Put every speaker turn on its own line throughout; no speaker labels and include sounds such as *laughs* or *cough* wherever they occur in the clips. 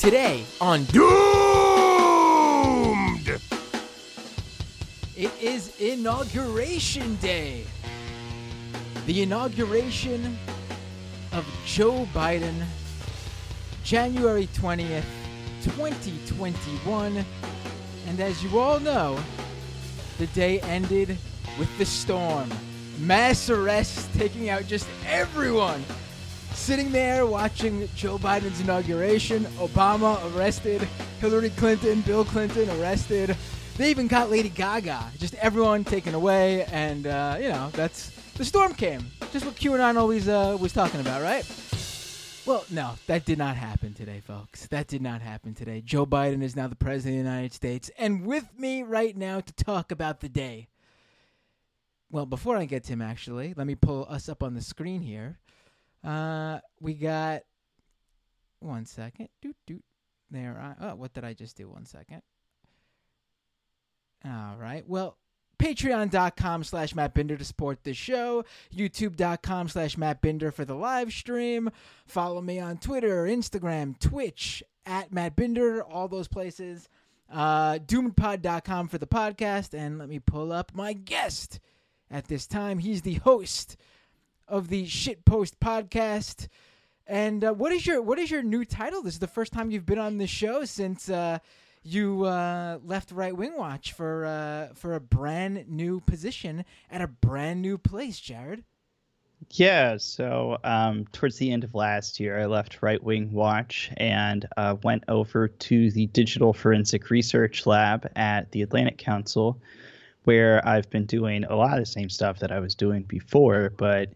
Today on
Doomed!
It is Inauguration Day. The inauguration of Joe Biden, January 20th, 2021. And as you all know, the day ended with the storm. Mass arrests taking out just everyone. Sitting there watching Joe Biden's inauguration, Obama arrested, Hillary Clinton, Bill Clinton arrested. They even got Lady Gaga. Just everyone taken away, and uh, you know that's the storm came. Just what QAnon always uh, was talking about, right? Well, no, that did not happen today, folks. That did not happen today. Joe Biden is now the president of the United States, and with me right now to talk about the day. Well, before I get to him, actually, let me pull us up on the screen here. Uh, we got one second. Doot doot. There. I, oh, what did I just do? One second. All right. Well, patreon.com slash Matt Binder to support the show, youtube.com slash Matt Binder for the live stream. Follow me on Twitter, Instagram, Twitch, at Matt Binder, all those places. Uh, doomedpod.com for the podcast. And let me pull up my guest at this time. He's the host of the Shitpost podcast. And uh, what is your what is your new title? This is the first time you've been on the show since uh, you uh, left Right Wing Watch for uh, for a brand new position at a brand new place, Jared.
Yeah, so um, towards the end of last year, I left Right Wing Watch and uh, went over to the Digital Forensic Research Lab at the Atlantic Council, where I've been doing a lot of the same stuff that I was doing before, but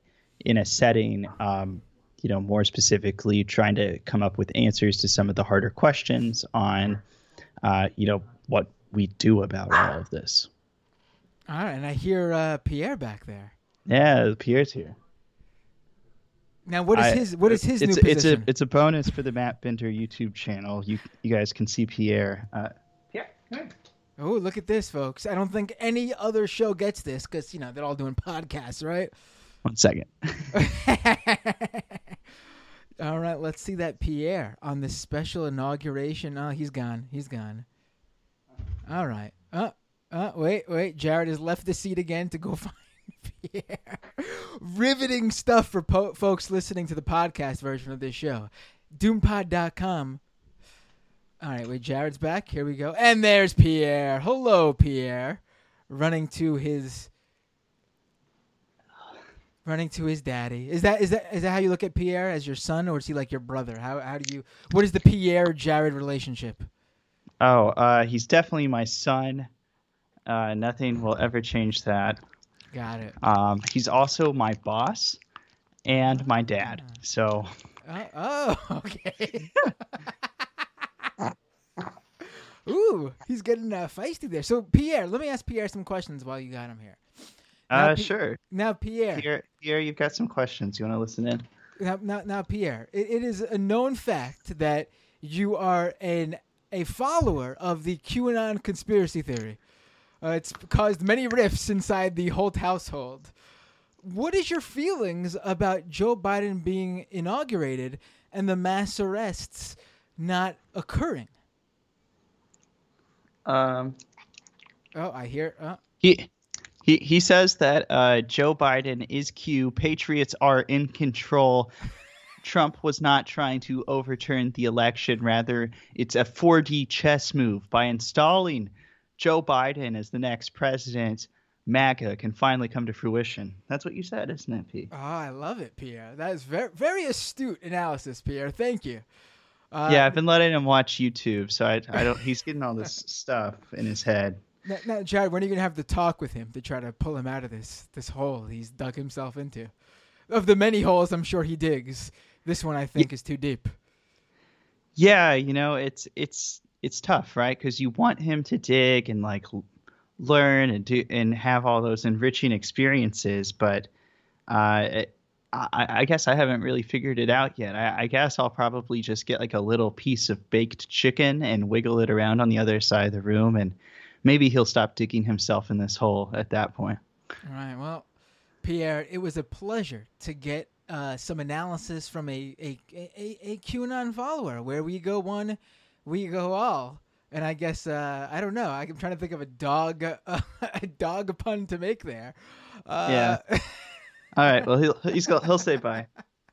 in a setting, um, you know, more specifically trying to come up with answers to some of the harder questions on, uh, you know, what we do about all of this.
All right, and I hear uh, Pierre back there.
Yeah, Pierre's here.
Now, what is
I-
his what is his
it's,
new
it's
position?
a it's a bonus for the Matt Binder YouTube channel. You you guys can see Pierre. Uh,
oh, look at this, folks! I don't think any other show gets this because you know they're all doing podcasts, right?
One second. *laughs*
All right, let's see that Pierre on the special inauguration. Oh, he's gone. He's gone. All right. Uh, uh, wait, wait. Jared has left the seat again to go *laughs* find Pierre. Riveting stuff for po- folks listening to the podcast version of this show. Doompod.com. All right, wait. Jared's back. Here we go. And there's Pierre. Hello, Pierre. Running to his running to his daddy. Is that is that is that how you look at Pierre as your son, or is he like your brother? How how do you? What is the Pierre Jared relationship?
Oh, uh, he's definitely my son. Uh, nothing will ever change that.
Got it.
Um, he's also my boss and my dad. So
Oh, oh *laughs* okay. *laughs* Ooh, he's getting uh, feisty there. So Pierre, let me ask Pierre some questions while you got him here. Now,
uh,
P-
sure.
Now Pierre,
Pierre, Pierre, you've got some questions. You want to listen in?
now, now, now Pierre, it, it is a known fact that you are an a follower of the QAnon conspiracy theory. Uh, it's caused many rifts inside the Holt household. What is your feelings about Joe Biden being inaugurated and the mass arrests not occurring?
Um,
Oh, I hear. Uh,
he he he says that uh, Joe Biden is Q. Patriots are in control. Trump was not trying to overturn the election. Rather, it's a 4D chess move. By installing Joe Biden as the next president, MAGA can finally come to fruition. That's what you said, isn't it, P?
oh, I love it, Pierre. That is very very astute analysis, Pierre. Thank you. Uh,
yeah, I've been letting him watch YouTube, so I, I don't. He's getting all this stuff in his head.
Now, now, Jared, when are you gonna have the talk with him to try to pull him out of this this hole he's dug himself into? Of the many holes I'm sure he digs, this one I think is too deep.
Yeah, you know, it's it's it's tough, right? Because you want him to dig and like learn and do and have all those enriching experiences, but uh, it, I, I guess I haven't really figured it out yet. I, I guess I'll probably just get like a little piece of baked chicken and wiggle it around on the other side of the room, and maybe he'll stop digging himself in this hole at that point.
All right. Well, Pierre, it was a pleasure to get uh, some analysis from a, a, a, a QAnon follower where we go one, we go all. And I guess uh, I don't know. I'm trying to think of a dog uh, *laughs* a dog pun to make there. Uh,
Yeah. *laughs* All right. Well, he'll he's go, he'll say bye.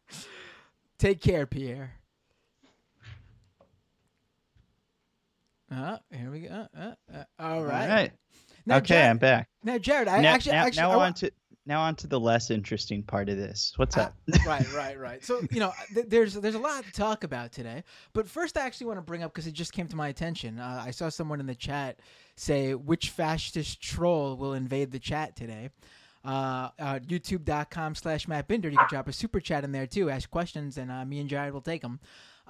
*laughs*
Take care, Pierre. Uh, here we go. Uh, uh, all right.
All right.
Now,
okay,
Jared,
I'm back.
now, Jared, I
now,
actually,
now,
actually,
now
I
on to now on to the less interesting part of this. What's
Uh,
up? *laughs*
right, right, right. So you know, th- there's there's a lot to talk about today. But first, I actually want to bring up because it just came to my attention. Uh, I saw someone in the chat say, "Which fascist troll will invade the chat today?" Uh, uh, YouTube.com slash Matt Binder. You can drop a super chat in there too. Ask questions, and uh, me and Jared will take them.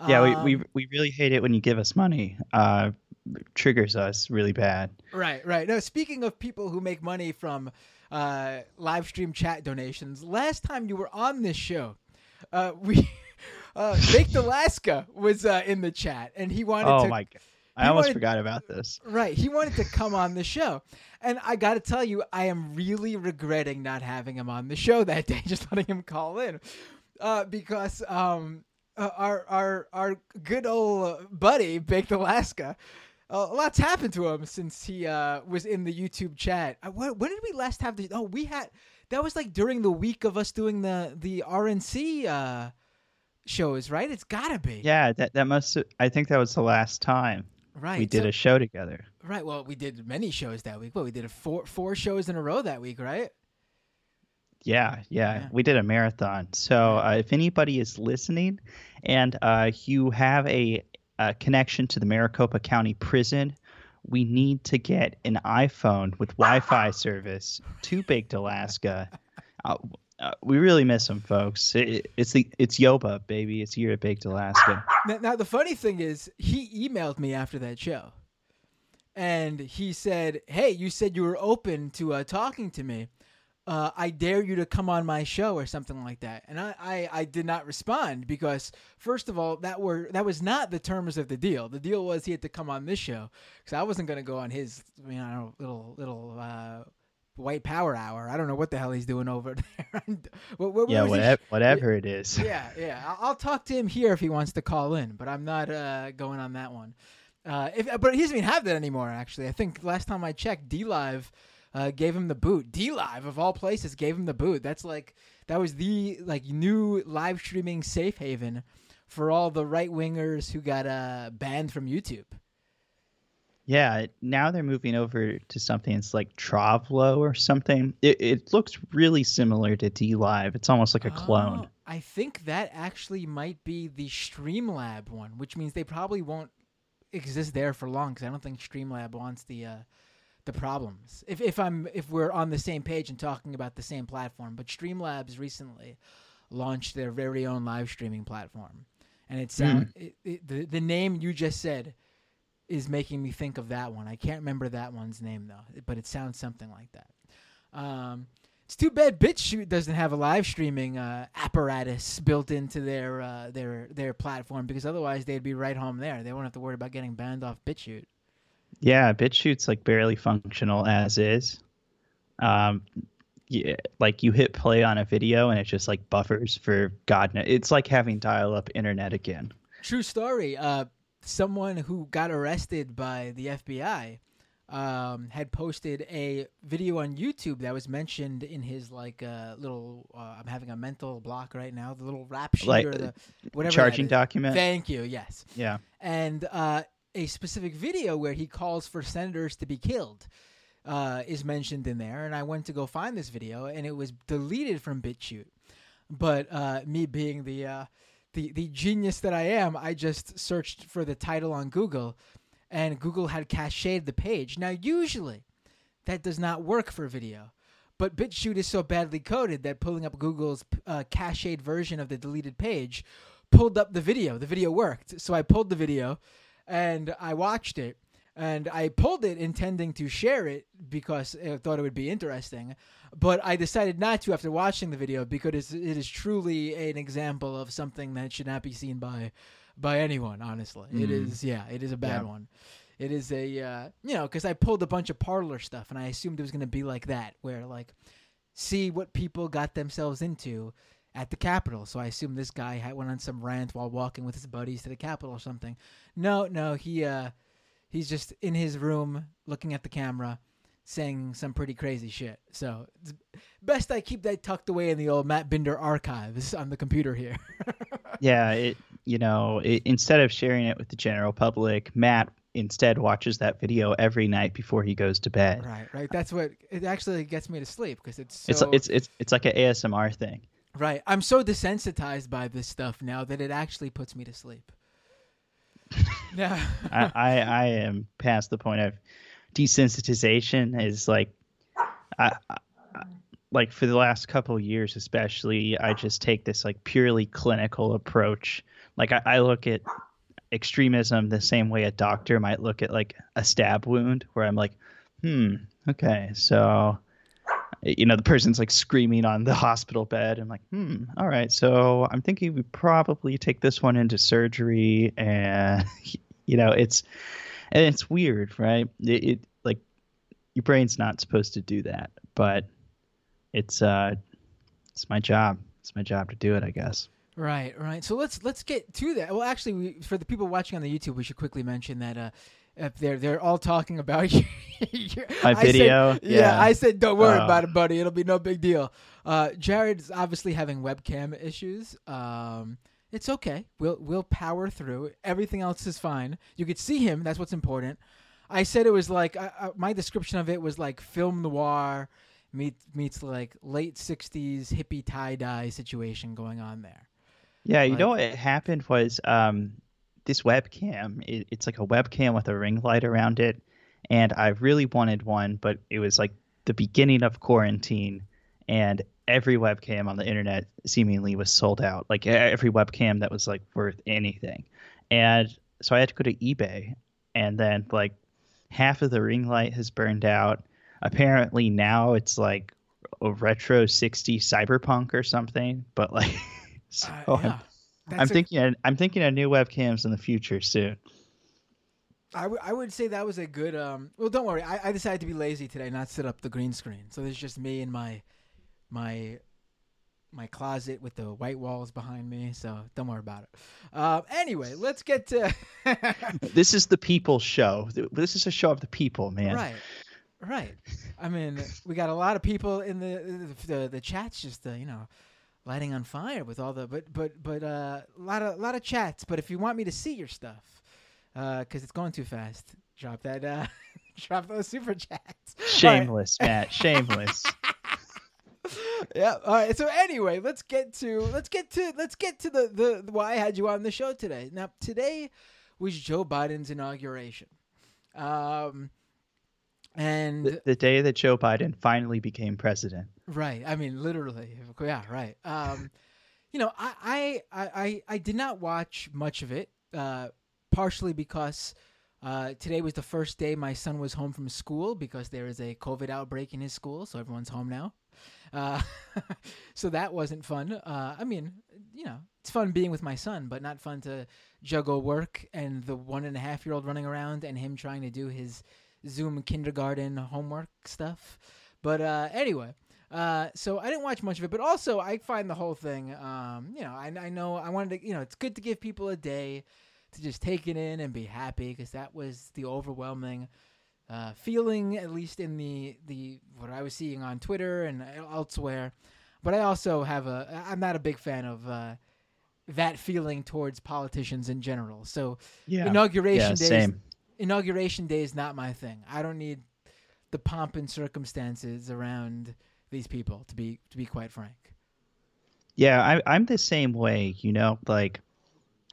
yeah, we, we we really hate it when you give us money. Triggers us really bad.
Right, right. No, speaking of people who make money from uh, live stream chat donations, last time you were on this show, uh, we *laughs* uh, Baked *laughs* Alaska was uh, in the chat, and he wanted
Oh
to.
my god. I almost
wanted-
forgot about this.
Right, he wanted to come on the show, and I got to tell you, I am really regretting not having him on the show that day, *laughs* just letting him call in, uh, because um, uh, our our our good old buddy Baked Alaska, uh, a lot's happened to him since he uh, was in the YouTube chat. Uh, when, when did we last have the? Oh, we had that was like during the week of us doing the the RNC uh, shows, right? It's gotta be.
Yeah, that that must. I think that was the last time
right.
we did
so-
a show together.
Right. Well, we did many shows that week. Well, we did a four four shows in a row that week, right?
Yeah, yeah,
Yeah.
we did a marathon. So uh, if anybody is listening, and uh, you have a, a connection to the Maricopa County Prison, we need to get an iPhone with Wi-Fi *laughs* service to Baked Alaska. Uh, uh, we really miss them, folks. It, it's the it's Yoba, baby. It's here at Baked Alaska. *laughs*
Now, now the funny thing is, he emailed me after that show, and he said, "Hey, you said you were open to uh, talking to me. Uh, I dare you to come on my show or something like that." And I, I, I did not respond because, first of all, that were that was not the terms of the deal. The deal was he had to come on this show because I wasn't going to go on his, you know, little little. Uh, White Power Hour. I don't know what the hell he's doing over *laughs* there. And what- what-
Yeah,
what was he-
whatever, whatever it is. *laughs*
yeah, yeah. I'll, I'll talk to him here if he wants to call in, but I'm not uh, going on that one. Uh, if, but he doesn't even have that anymore. Actually, I think last time I checked, D Live uh, gave him the boot. D Live of all places gave him the boot. That's like that was the like new live streaming safe haven for all the right wingers who got uh, banned from YouTube.
Yeah, now they're moving over to something that's like Trovo or something. It, it looks really similar to D Live. It's almost like a clone.
Oh, I think that actually might be the Streamlab one, which means they probably won't exist there for long because I don't think Streamlab wants the uh, the problems. If if I'm if we're on the same page and talking about the same platform, but Streamlabs recently launched their very own live streaming platform, and it sound it, it, the the name you just said is making me think of that one. I can't remember that one's name though, but it sounds something like that. Um, it's too bad BitChute doesn't have a live streaming uh, apparatus built into their uh, their their platform because otherwise they'd be right home there. They won't have to worry about getting banned off BitChute.
Yeah, BitChute's like barely functional as is. Um, yeah, like you hit play on a video and it just like buffers for God knows. It's like having dial-up internet again.
True story. Uh, someone who got arrested by the FBI um, had posted a video on YouTube that was mentioned in his like uh, little. Uh, I'm having a mental block right now. The little rap sheet
Like,
or the whatever.
Charging document.
Thank you. Yes.
yeah.
and uh, a specific video where he calls for senators to be killed uh, is mentioned in there. And I went to go find this video, and it was deleted from BitChute. But uh, me being the uh, the the genius that I am, I just searched for the title on Google, and Google had cached the page. Now, usually, that does not work for video. But BitChute is so badly coded that pulling up Google's uh, cached version of the deleted page pulled up the video. The video worked. So I pulled the video and I watched it. And I pulled it intending to share it because I thought it would be interesting. But I decided not to after watching the video because it is truly an example of something that should not be seen by by anyone, honestly. It
Mm.
is, yeah, it is a bad
Yeah.
one. It is a, uh, you know, because I pulled a bunch of Parler stuff and I assumed it was going to be like that, where like, see what people got themselves into at the Capitol. So I assume this guy had went on some rant while walking with his buddies to the Capitol or something. No, no, he uh, he's just in his room looking at the camera, saying some pretty crazy shit. So it's best I keep that tucked away in the old Matt Binder archives on the computer here. *laughs*
yeah, it you know it, instead of sharing it with the general public, Matt instead watches that video every night before he goes to bed.
Right, right. That's what it actually gets me to sleep because it's so...
it's it's it's it's like an ASMR thing.
Right. I'm so desensitized by this stuff now that it actually puts me to sleep. *laughs*
yeah. I, I, I am past the point of desensitization is like I, I like for the last couple years especially I just take this like purely clinical approach. Like I, I look at extremism the same way a doctor might look at like a stab wound where I'm like, hmm, okay, so you know the person's like screaming on the hospital bed i'm like hmm all right so i'm thinking we probably take this one into surgery and *laughs* you know it's and it's weird right? It, it like your brain's not supposed to do that but it's uh it's my job. It's my job to do it i guess.
Right right. So let's let's get to that. Well actually we, for the people watching on the youtube we should quickly mention that uh they're they're all talking about *laughs*
your, my video.
I said, yeah. yeah. I said, don't worry uh, about it, buddy. It'll be no big deal. Uh, Jared's obviously having webcam issues. Um, it's okay. We'll we'll power through. Everything else is fine. You could see him. That's what's important. I said it was like uh, my description of it was like film noir meets meets like late '60s hippie tie dye situation going on there.
Yeah, you like, know what happened was um, this webcam, it, it's like a webcam with a ring light around it, and I really wanted one, but it was like the beginning of quarantine, and every webcam on the internet seemingly was sold out. Like every webcam that was like worth anything, and so I had to go to eBay, and then like half of the ring light has burned out. Apparently now it's like a retro 60 cyberpunk or something, but like *laughs* so uh, yeah. I'm a, thinking. I'm thinking of new webcams in the future soon.
I, w- I would say that was a good. Um, well, don't worry. I, I decided to be lazy today, not set up the green screen. So there's just me and my my my closet with the white walls behind me. So don't worry about it. Uh, anyway, let's get to. *laughs*
this is the people show. This is a show of the people, man.
Right. Right. I mean, we got a lot of people in the the, the chats. Just uh, you know lighting on fire with all the but but but uh, a lot of a lot of chats. But if you want me to see your stuff, because uh, it's going too fast, drop that uh, *laughs* drop those super chats.
Shameless, right. Matt. Shameless. *laughs*
yeah. All right. So anyway, let's get to let's get to let's get to the, the the why I had you on the show today. Now today was Joe Biden's inauguration. Um, and
the, the, day that Joe Biden finally became president.
Right. I mean, literally. Yeah. Right. Um, you know, I, I I I did not watch much of it, uh, partially because uh, today was the first day my son was home from school because there is a COVID outbreak in his school, so everyone's home now. Uh, *laughs* so that wasn't fun. Uh, I mean, you know, it's fun being with my son, but not fun to juggle work and the one and a half year old running around and him trying to do his Zoom kindergarten homework stuff. But uh, anyway, uh, so I didn't watch much of it, but also I find the whole thing, um, you know, I, I know I wanted to, you know, it's good to give people a day to just take it in and be happy because that was the overwhelming uh, feeling, at least in the the what I was seeing on Twitter and elsewhere. But I also have a, I'm not a big fan of. Uh, that feeling towards politicians in general. So yeah. inauguration yeah, days, inauguration day is not my thing. I don't need the pomp and circumstances around these people to be to be quite frank.
Yeah, I, I'm the same way. You know, like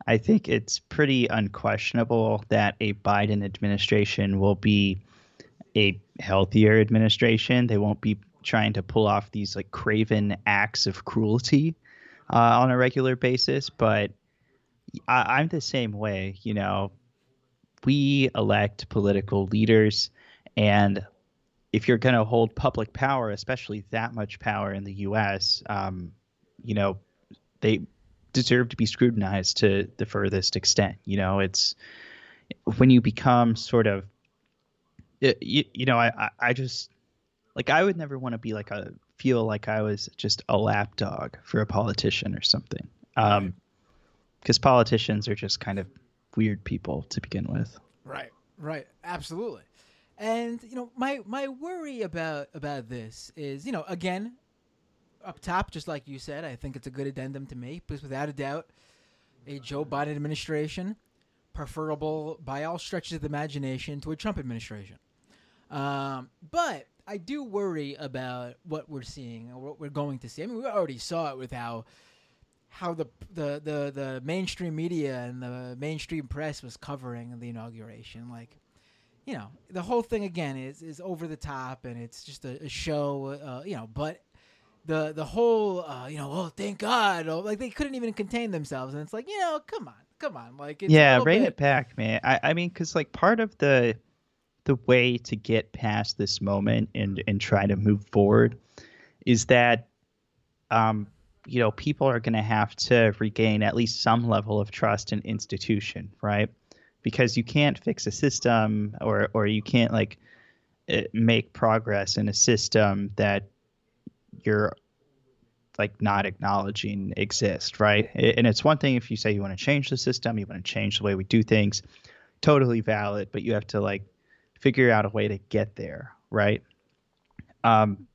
I think it's pretty unquestionable that a Biden administration will be a healthier administration. They won't be trying to pull off these like craven acts of cruelty uh, on a regular basis. But I, I'm the same way. You know, we elect political leaders, and if you're going to hold public power, especially that much power in the U.S., um, you know, they deserve to be scrutinized to the furthest extent. You know, it's when you become sort of, you, you know, I, I just like I would never want to be like a feel like I was just a lapdog for a politician or something. Um, because politicians are just kind of weird people to begin with.
Right, right, absolutely. And you know, my my worry about about this is, you know, again, up top, just like you said, I think it's a good addendum to make because without a doubt, a Joe Biden administration preferable by all stretches of the imagination to a Trump administration. Um, but I do worry about what we're seeing or what we're going to see. I mean, we already saw it with how how the the the, the mainstream media and the mainstream press was covering the inauguration. Like, you know, the whole thing again is is over the top and it's just a, a show. Uh, you know, but the the whole uh, you know, oh thank God, oh, like they couldn't even contain themselves, and it's like you know, come on, come on, like
yeah, rein bit... it back, man. I I mean, because like part of the the way to get past this moment and and try to move forward is that um you know people are going to have to regain at least some level of trust in institution right because you can't fix a system or or you can't like eh, make progress in a system that you're like not acknowledging exist right and it's one thing if you say you want to change the system you want to change the way we do things totally valid but you have to like figure out a way to get there, right? Um,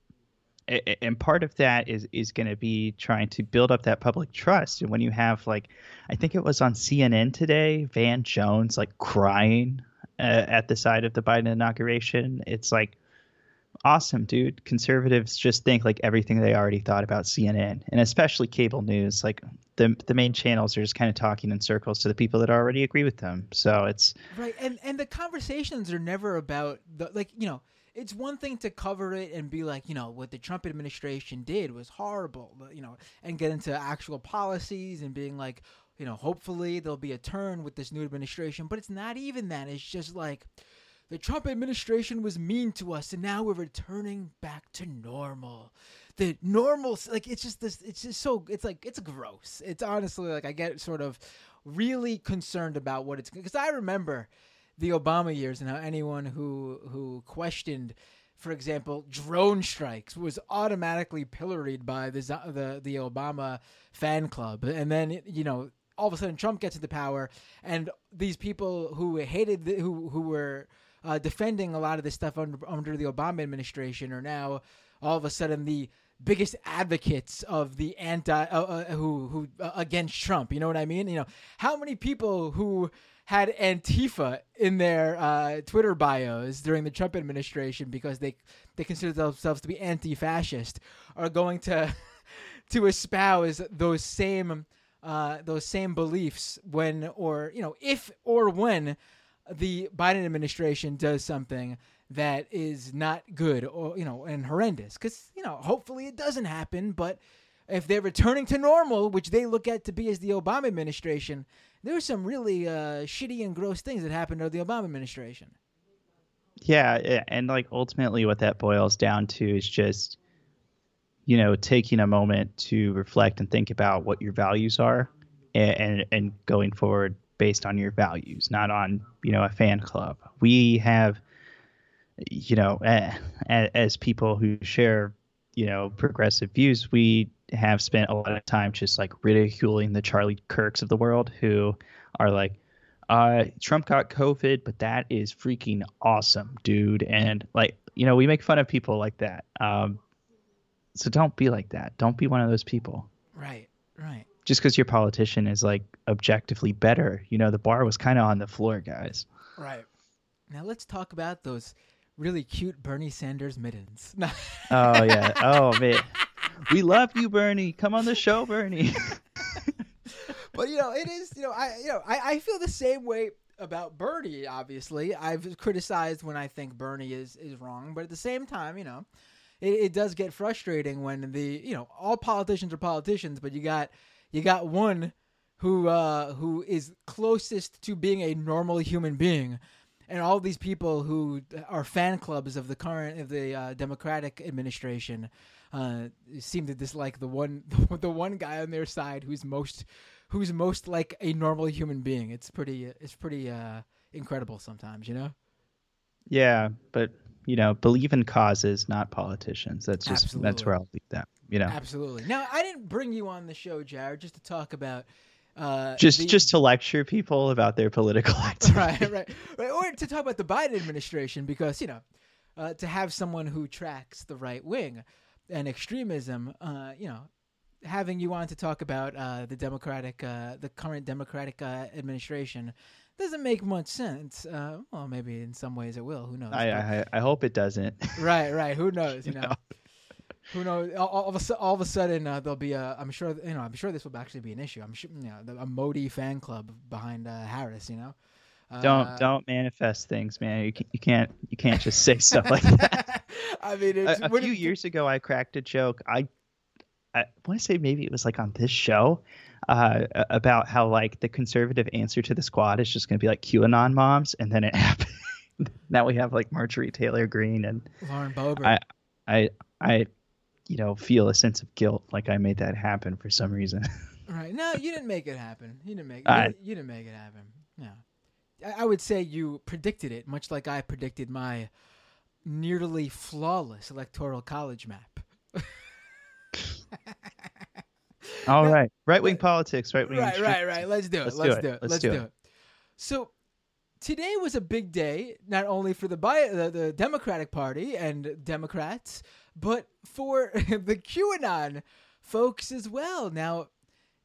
and part of that is is going to be trying to build up that public trust. And when you have like, I think it was on CNN today, Van Jones like crying uh, at the side of the Biden inauguration. It's like, awesome, dude. Conservatives just think like everything they already thought about CNN, and especially cable news. Like the the main channels are just kind of talking in circles to the people that already agree with them. So it's
right, and and the conversations are never about the like you know. It's one thing to cover it and be like, you know, what the Trump administration did was horrible, you know, and get into actual policies and being like, you know, hopefully there'll be a turn with this new administration. But it's not even that. It's just like, the Trump administration was mean to us and now we're returning back to normal the normal like it's just this it's just so it's like it's gross it's honestly like i get sort of really concerned about what it's because i remember the obama years and how anyone who who questioned for example, drone strikes was automatically pilloried by the the the Obama fan club, and then you know all of a sudden Trump gets into power, and these people who hated the, who who were uh, defending a lot of this stuff under, under the Obama administration are now all of a sudden the biggest advocates of the anti uh, uh, who who uh, against Trump. You know what I mean? You know how many people who had Antifa in their uh, Twitter bios during the Trump administration because they they consider themselves to be anti-fascist are going to *laughs* to espouse those same uh, those same beliefs when or you know if or when the Biden administration does something that is not good or you know and horrendous. Because you know hopefully it doesn't happen but if they're returning to normal which they look at to be as the obama administration there were some really uh, shitty and gross things that happened under the obama administration
yeah and like ultimately what that boils down to is just you know taking a moment to reflect and think about what your values are and and, and going forward based on your values, not on you know a fan club. We have, you know, as people who share you know progressive views, we have spent a lot of time just like ridiculing the Charlie Kirks of the world who are like, uh, Trump got COVID, but that is freaking awesome, dude. And like, you know, we make fun of people like that. Um, so don't be like that. Don't be one of those people.
Right, right
just because your politician is like objectively better, you know, the bar was kind of on the floor, guys.
Right. Now let's talk about those really cute Bernie Sanders mittens. *laughs*
oh yeah. Oh man. We love you, Bernie. Come on the show, Bernie. *laughs*
but you know, it is. You know, I you know I, I feel the same way about Bernie. Obviously, I've criticized when I think Bernie is is wrong, but at the same time, you know, it, it does get frustrating when the you know all politicians are politicians, but you got you got one who uh, who is closest to being a normal human being, and all these people who are fan clubs of the current of the uh, Democratic administration uh, seem to dislike the one *laughs* the one guy on their side who's most who's most like a normal human being. It's pretty it's pretty uh, incredible sometimes, you know.
Yeah, but you know, believe in causes, not politicians. That's just Absolutely. that's where I'll leave that. You know.
Absolutely. Now, I didn't bring you on the show, Jared, just to talk about. Uh,
just
the...
just to lecture people about their political activity. *laughs* *laughs*
right, right, right, or to talk about the Biden administration because you know, uh, to have someone who tracks the right wing and extremism, uh, you know, having you on to talk about uh, the Democratic, uh, the current Democratic uh, administration doesn't make much sense. Uh, well, maybe in some ways it will. Who knows?
I I, I hope it doesn't.
right, right. Who *laughs* knows? You, know. Who knows? All, all, of a all of a sudden uh, there'll be a. I'm sure you know. I'm sure this will actually be an issue. I'm sure you know a Modi fan club behind uh, Harris. You know.
Don't uh, don't manifest things, man. You, can, you can't you can't just say stuff like that. *laughs* *laughs*
I mean,
a, a few years ago, I cracked a joke. I I want to say maybe it was like on this show uh, about how like the conservative answer to the squad is just going to be like QAnon moms, and then it *laughs* happened. now we have like Marjorie Taylor Greene and
Lauren Boebert.
I, I, I, you know, feel a sense of guilt, like I made that happen for some reason. *laughs*
right? No, you didn't make it happen. You didn't make. You, you didn't make it happen. Yeah, I, I would say you predicted it, much like I predicted my nearly flawless electoral college map. *laughs*
All right, right wing politics, right wing.
Right, right, right. Let's do it. Let's, Let's do, it. it. Let's, Let's do, do it. it. So today was a big day, not only for the, the, the Democratic Party and Democrats, but for *laughs* the QAnon folks as well. Now,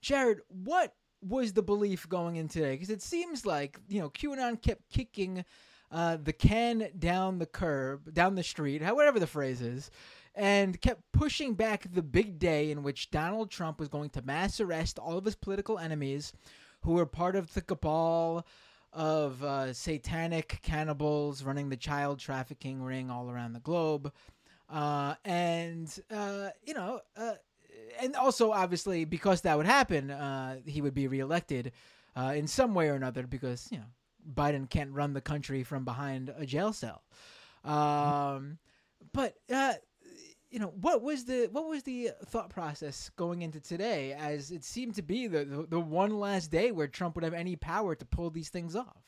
Jared, what was the belief going in today? Because it seems like you know QAnon kept kicking uh, the can down the curb, down the street, however the phrase is, and kept pushing back the big day in which Donald Trump was going to mass arrest all of his political enemies who were part of the cabal of uh, satanic cannibals running the child trafficking ring all around the globe. Uh, and, uh, you know, uh, and also, obviously, because that would happen, he would be reelected uh, in some way or another because, you know, Biden can't run the country from behind a jail cell. Um, but you know what was the what was the thought process going into today as it seemed to be the, the, the one last day where Trump would have any power to pull these things off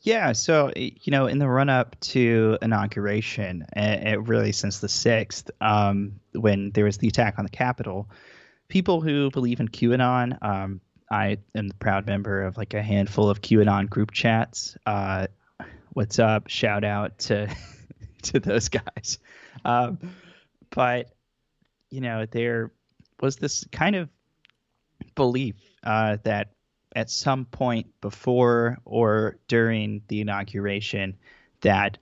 yeah so you know in the run up to inauguration it really since the 6th um, when there was the attack on the capitol people who believe in qanon um, i am the proud member of like a handful of qanon group chats. Uh, what's up? Shout out to *laughs* to those guys. Um, but you know, there was this kind of belief uh, that at some point before or during the inauguration, that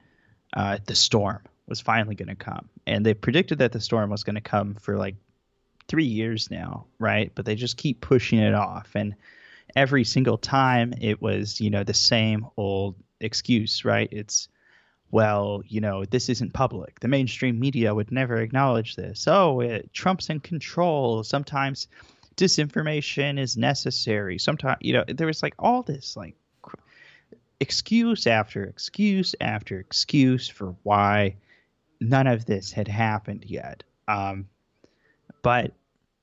uh, the storm was finally going to come, and they predicted that the storm was going to come for like three years now, right? But they just keep pushing it off, and every single time it was, you know, the same old excuse, right? It's well, you know, this isn't public. The mainstream media would never acknowledge this. Oh, it, Trump's in control. Sometimes disinformation is necessary. Sometimes, you know, there was like all this like excuse after excuse after excuse for why none of this had happened yet. Um, but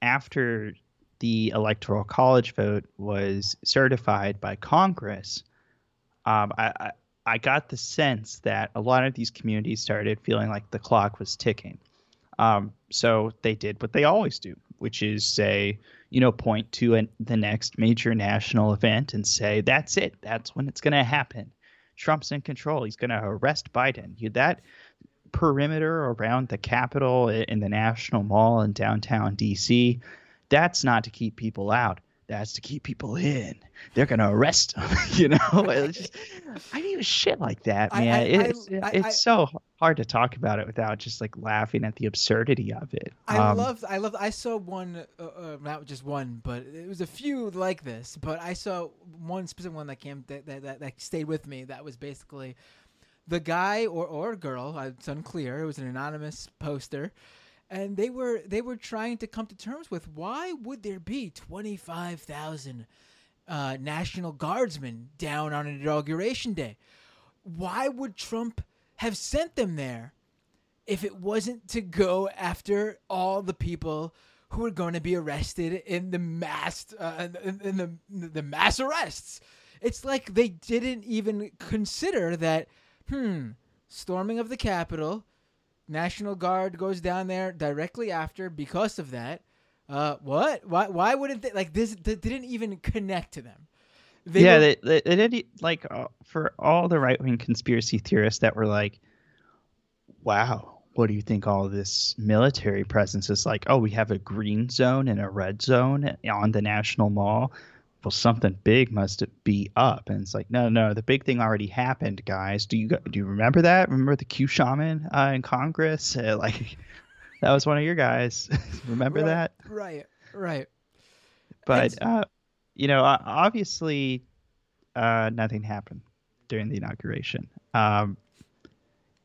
after the electoral college vote was certified by Congress, um, I, I got the sense that a lot of these communities started feeling like the clock was ticking. Um, so they did what they always do, which is say, you know, point to an, the next major national event and say, that's it. That's when it's going to happen. Trump's in control. He's going to arrest Biden. You, that perimeter around the Capitol in the National Mall in downtown D.C., that's not to keep people out that's to keep people in. They're gonna arrest them, *laughs* you know. *laughs* just, I mean, shit like that, man. I, I, it's I, it's so hard to talk about it without just like laughing at the absurdity of it.
I um, love, I love. I saw one, uh, uh, not just one, but it was a few like this. But I saw one specific one that came that that, that, that stayed with me. That was basically the guy or or girl. It's unclear. It was an anonymous poster and they were they were trying to come to terms with why would there be 25,000 uh, National Guardsmen down on inauguration day? Why would Trump have sent them there if it wasn't to go after all the people who were going to be arrested in the mass uh, in, in the the mass arrests? It's like they didn't even consider that. Hmm storming of the Capitol. National Guard goes down there directly after because of that. Uh, what? Why? Why wouldn't they like this? They didn't even connect to them.
They yeah, were, they, they, they did like uh, for all the right wing conspiracy theorists that were like, "Wow, what do you think all this military presence is like? Oh, we have a green zone and a red zone on the National Mall well, something big must be up. And it's like, no, no, the big thing already happened, guys. Do you do you remember that? Remember the Q shaman uh, in Congress? Uh, *laughs* like, that was one of your guys. *laughs* remember
right,
that?
Right, right.
But uh, you know, obviously, uh, nothing happened during the inauguration. Um,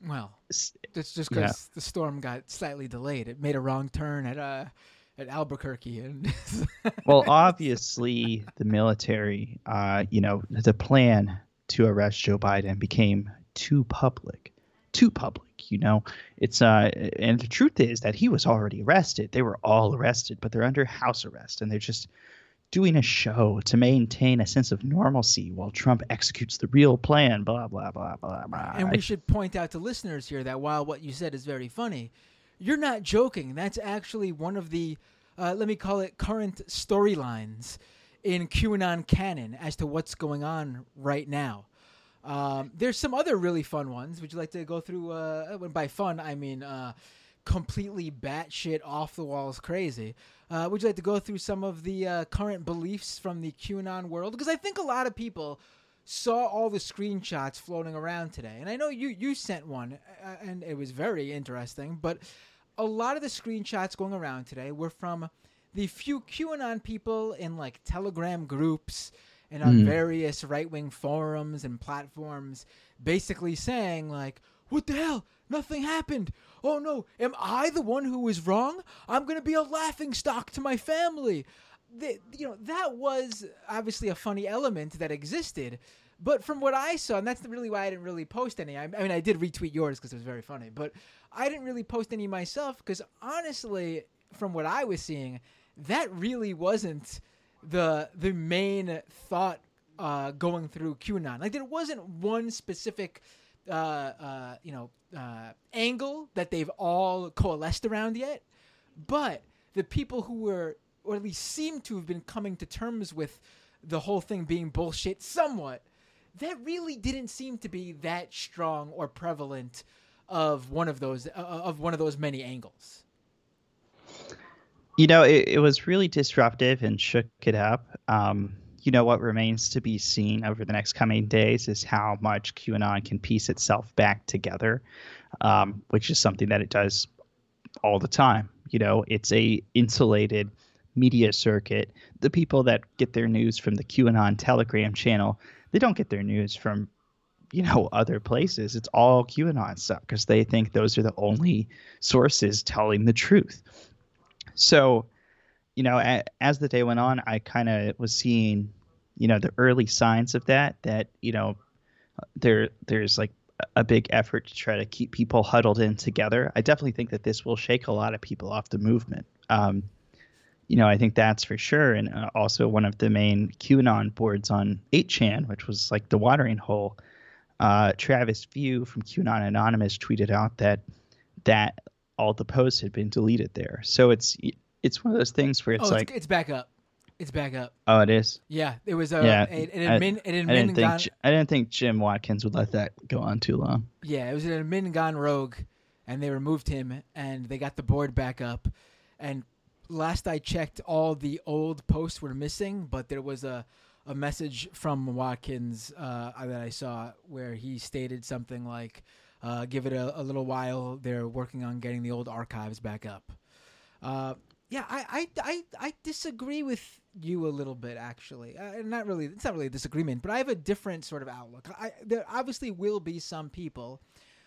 well, it's just because yeah. the storm got slightly delayed. It made a wrong turn at uh at Albuquerque. And *laughs*
well, obviously, the military, uh, you know, the plan to arrest Joe Biden became too public, too public. You know, it's uh, and the truth is that he was already arrested. They were all arrested, but they're under house arrest, and they're just doing a show to maintain a sense of normalcy while Trump executes the real plan. Blah blah blah blah blah.
And we should point out to listeners here that while what you said is very funny, you're not joking. That's actually one of the, uh, let me call it, current storylines in QAnon canon as to what's going on right now. Um, there's some other really fun ones. Would you like to go through? Uh, by fun, I mean uh, completely batshit, off the walls, crazy. Uh, would you like to go through some of the uh, current beliefs from the QAnon world? Because I think a lot of people saw all the screenshots floating around today, and I know you you sent one, uh, and it was very interesting. But a lot of the screenshots going around today were from the few QAnon people in like Telegram groups and on mm. various right wing forums and platforms, basically saying like, "What the hell? Nothing happened. Oh no, am I the one who was wrong? I'm gonna be a laughing stock to my family." The, you know that was obviously a funny element that existed, but from what I saw, and that's really why I didn't really post any. I, I mean, I did retweet yours because it was very funny, but I didn't really post any myself because honestly, from what I was seeing, that really wasn't the the main thought uh, going through QAnon. Like there wasn't one specific uh, uh, you know uh, angle that they've all coalesced around yet, but the people who were or at least seem to have been coming to terms with the whole thing being bullshit somewhat that really didn't seem to be that strong or prevalent of one of those uh, of one of those many angles.
You know, it, it was really disruptive and shook it up. Um, you know, what remains to be seen over the next coming days is how much QAnon can piece itself back together, um, which is something that it does all the time. You know, it's a insulated media circuit. The people that get their news from the QAnon Telegram channel, they don't get their news from you know other places. It's all qanon stuff because they think those are the only sources telling the truth. So you know a, as the day went on i kind of was seeing you know the early signs of that that you know there there's like a big effort to try to keep people huddled in together. I definitely think that this will shake a lot of people off the movement. Um, you know, I think that's for sure. And uh, also one of the main QAnon boards on 8chan, which was like the watering hole, uh, Travis View from QAnon Anonymous tweeted out that that all the posts had been deleted there. So it's it's one of those things where it's
oh,
like
it's, back up. It's back up.
Oh, it is.
Yeah, it was. Uh, yeah, an, an admin. An admin
I didn't
gone,
think I didn't think Jim Watkins would let that go on too long.
Yeah, it was an admin gone rogue, and they removed him, and they got the board back up. And last I checked, all the old posts were missing, but there was a a message from Watkins uh, that I saw where he stated something like, uh, "Give it a, a, little while. They're working on getting the old archives back up." Uh, yeah, I, I, I, I, disagree with you a little bit, actually. Uh, not really. It's not really a disagreement, but I have a different sort of outlook. I, there obviously will be some people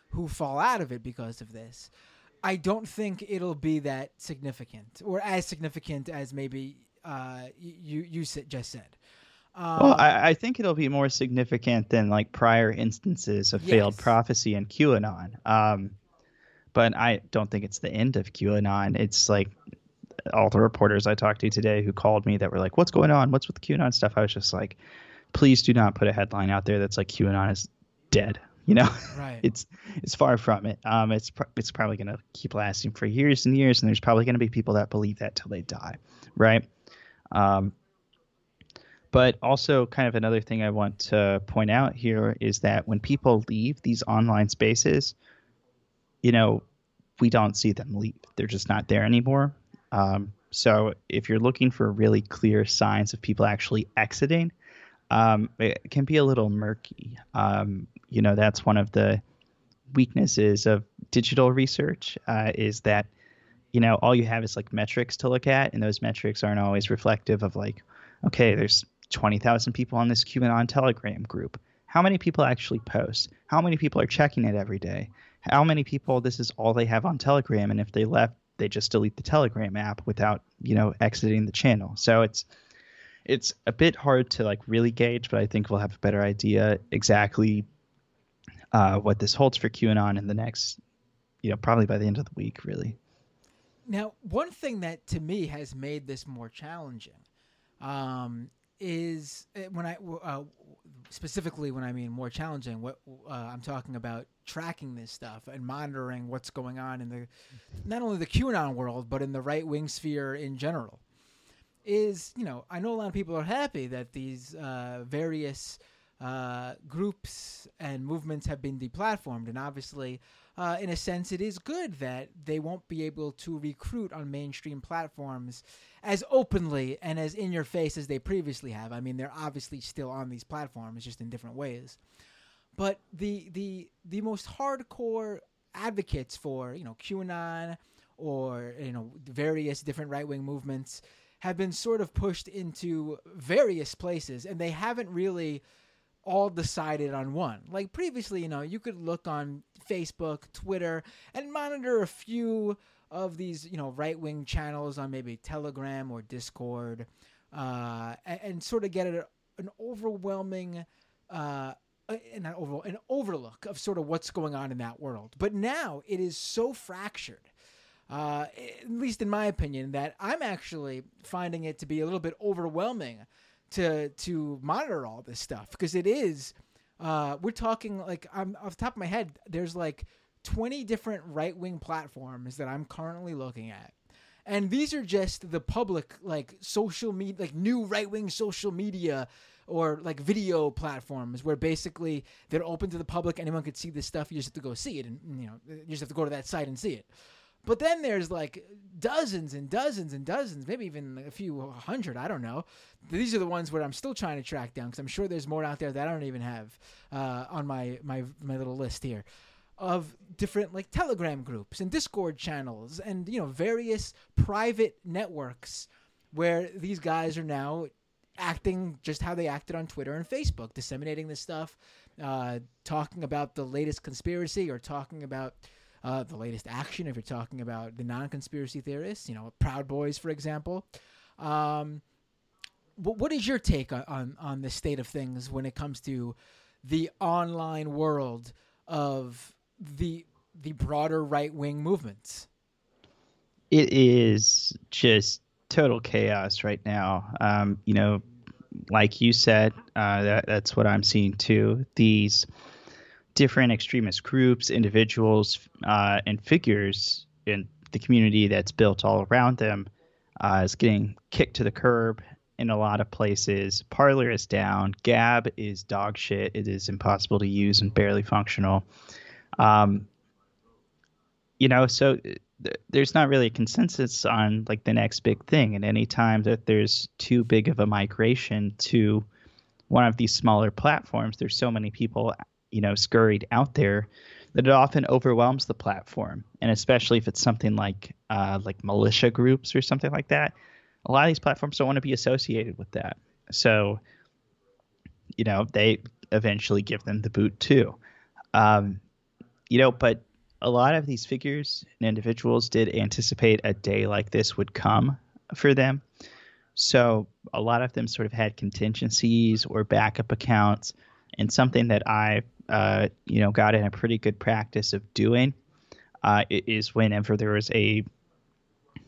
who fall out of it because of this. I don't think it'll be that significant or as significant as maybe uh, you you just said.
Um, well, I, I, think it'll be more significant than like prior instances of yes. failed prophecy and QAnon. Um, but I don't think it's the end of QAnon. It's like all the reporters I talked to today who called me that were like, "What's going on? What's with the QAnon stuff?" I was just like, "Please do not put a headline out there that's like QAnon is dead. You know,
right? *laughs*
it's it's far from it. Um, it's pr- it's probably going to keep lasting for years and years, and there's probably going to be people that believe that till they die, right? Um, but also, kind of another thing I want to point out here is that when people leave these online spaces, you know, we don't see them leave. They're just not there anymore. Um, so if you're looking for really clear signs of people actually exiting, um, it can be a little murky. Um, you know, that's one of the weaknesses of digital research uh, is that you know all you have is like metrics to look at, and those metrics aren't always reflective of like, okay, there's 20,000 people on this QAnon Telegram group. How many people actually post? How many people are checking it every day? How many people this is all they have on Telegram, and if they left, they just delete the Telegram app without you know exiting the channel. So it's it's a bit hard to like really gauge, but I think we'll have a better idea exactly uh, what this holds for QAnon in the next, you know, probably by the end of the week, really.
Now, one thing that to me has made this more challenging um, is uh, when I uh, specifically when I mean more challenging, what uh, I'm talking about tracking this stuff and monitoring what's going on in the not only the QAnon world but in the right wing sphere in general. Is you know I know a lot of people are happy that these uh, various uh, groups and movements have been deplatformed, and obviously, uh, in a sense, it is good that they won't be able to recruit on mainstream platforms as openly and as in your face as they previously have. I mean, they're obviously still on these platforms, just in different ways. But the the the most hardcore advocates for you know QAnon or you know various different right wing movements have been sort of pushed into various places, and they haven't really all decided on one. Like previously, you know, you could look on Facebook, Twitter, and monitor a few of these, you know, right wing channels on maybe Telegram or Discord, uh, and, and, sort of get a, an overwhelming. Uh, an, over, an overlook of sort of what's going on in that world. But now it is so fractured, uh, at least in my opinion, that I'm actually finding it to be a little bit overwhelming to to monitor all this stuff because it is uh, we're talking like I'm off the top of my head there's like 20 different right wing platforms that I'm currently looking at. And these are just the public like social media like new right wing social media or like video platforms where basically they're open to the public. Anyone could see this stuff. You just have to go see it and you know you just have to go to that site and see it but then there's like dozens and dozens and dozens, maybe even a few hundred. I don't know. These are the ones where I'm still trying to track down because I'm sure there's more out there that I don't even have uh, on my, my my little list here of different like Telegram groups and Discord channels and you know various private networks where these guys are now acting just how they acted on Twitter and Facebook, disseminating this stuff, uh, talking about the latest conspiracy or talking about uh, the latest action if you're talking about the non-conspiracy theorists, you know, Proud Boys, for example. Um, what, is your take on, on, on the state of things when it comes to the online world of the the broader right wing movements?
It is just total chaos right now. Um, you know, like you said, uh, that, that's what I'm seeing too. These different extremist groups, individuals, uh, and figures in the community that's built all around them uh, is getting kicked to the curb in a lot of places. Parler is down. Gab is dog shit. It is impossible to use and barely functional. Um, you know, so th- there's not really a consensus on like the next big thing. And any time that there's too big of a migration to one of these smaller platforms, there's so many people you know scurried out there that it often overwhelms the platform. And especially if it's something like uh, like militia groups or something like that a lot of these platforms don't want to be associated with that. So you know they eventually give them the boot too. Um, you know but a lot of these figures and individuals did anticipate a day like this would come for them. So a lot of them sort of had contingencies or backup accounts. And something that I uh, you know, got in a pretty good practice of doing uh, is whenever there was a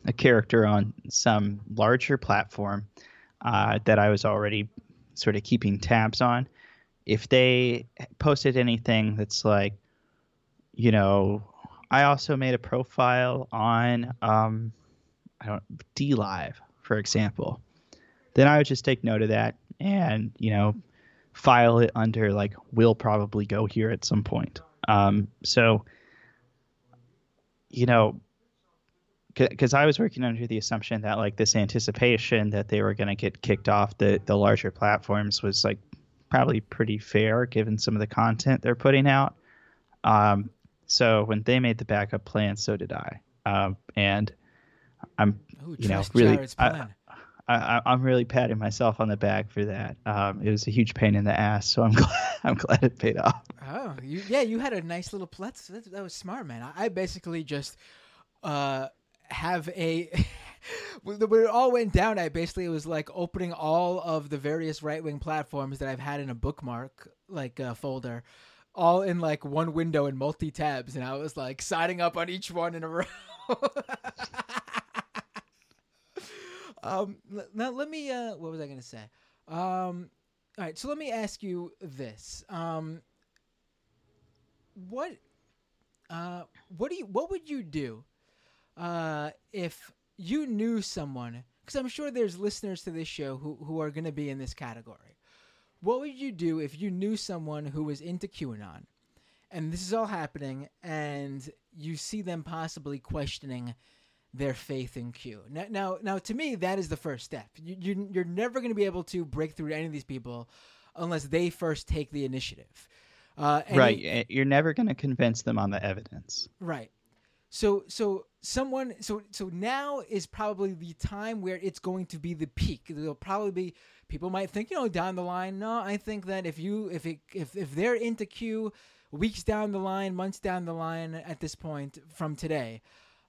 a character on some larger platform uh, that I was already sort of keeping tabs on, if they posted anything that's like, you know, I also made a profile on um, I don't DLive, for example, then I would just take note of that and you know file it under like will probably go here at some point. Um, so you know because I was working under the assumption that like this anticipation that they were going to get kicked off the the larger platforms was like probably pretty fair given some of the content they're putting out. Um, so when they made the backup plan, so did I. Um, and I'm
Ooh,
you know really I. I, I'm really patting myself on the back for that. Um, it was a huge pain in the ass, so I'm *laughs* glad I'm glad it paid off.
Oh, you, yeah, you had a nice little pletz. That, that was smart, man. I, I basically just uh, have a. *laughs* when it all went down, I basically was like opening all of the various right wing platforms that I've had in a bookmark like uh, folder, all in like one window in multi tabs, and I was like signing up on each one in a row. *laughs* um, now let me. Uh, what was I gonna say? Um, all right, so let me ask you this. Um, what uh what do you what would you do uh if you knew someone because i'm sure there's listeners to this show who who are going to be in this category what would you do if you knew someone who was into qanon and this is all happening and you see them possibly questioning their faith in q now now, now to me that is the first step you, you you're never going to be able to break through any of these people unless they first take the initiative uh, and
right.
you-
eh, You're never going to convince them on the evidence.
Right. So so someone so so now is probably the time where it's going to be the peak. There'll probably be people might think, you know, down the line, no, I think that if you if it if if they're into Q weeks down the line, months down the line at this point from today,